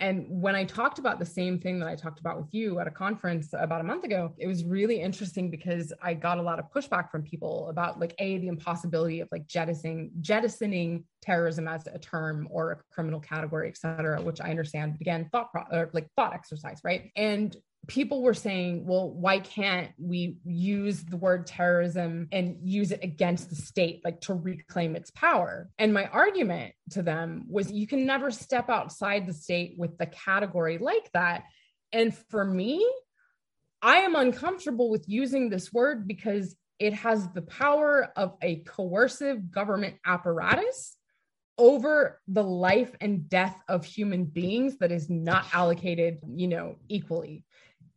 And when I talked about the same thing that I talked about with you at a conference about a month ago, it was really interesting because I got a lot of pushback from people about like a the impossibility of like jettisoning jettisoning terrorism as a term or a criminal category, et cetera, which I understand. But again, thought pro- or like thought exercise, right? And people were saying, well, why can't we use the word terrorism and use it against the state, like to reclaim its power? And my argument to them was you can never step outside the state with the category like that. And for me, I am uncomfortable with using this word because it has the power of a coercive government apparatus over the life and death of human beings that is not allocated, you know, equally.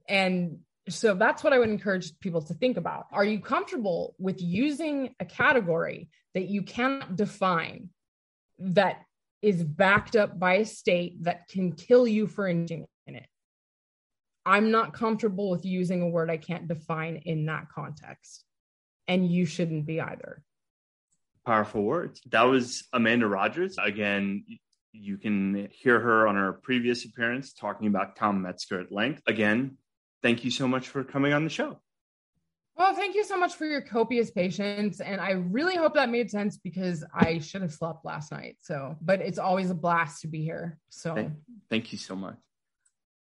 And so that's what I would encourage people to think about. Are you comfortable with using a category that you cannot define that is backed up by a state that can kill you for engaging in it? I'm not comfortable with using a word I can't define in that context. And you shouldn't be either. Powerful words. That was Amanda Rogers. Again, you can hear her on her previous appearance talking about Tom Metzger at length. Again, thank you so much for coming on the show. Well, thank you so much for your copious patience. And I really hope that made sense because I should have slept last night. So, but it's always a blast to be here. So, thank, thank you so much.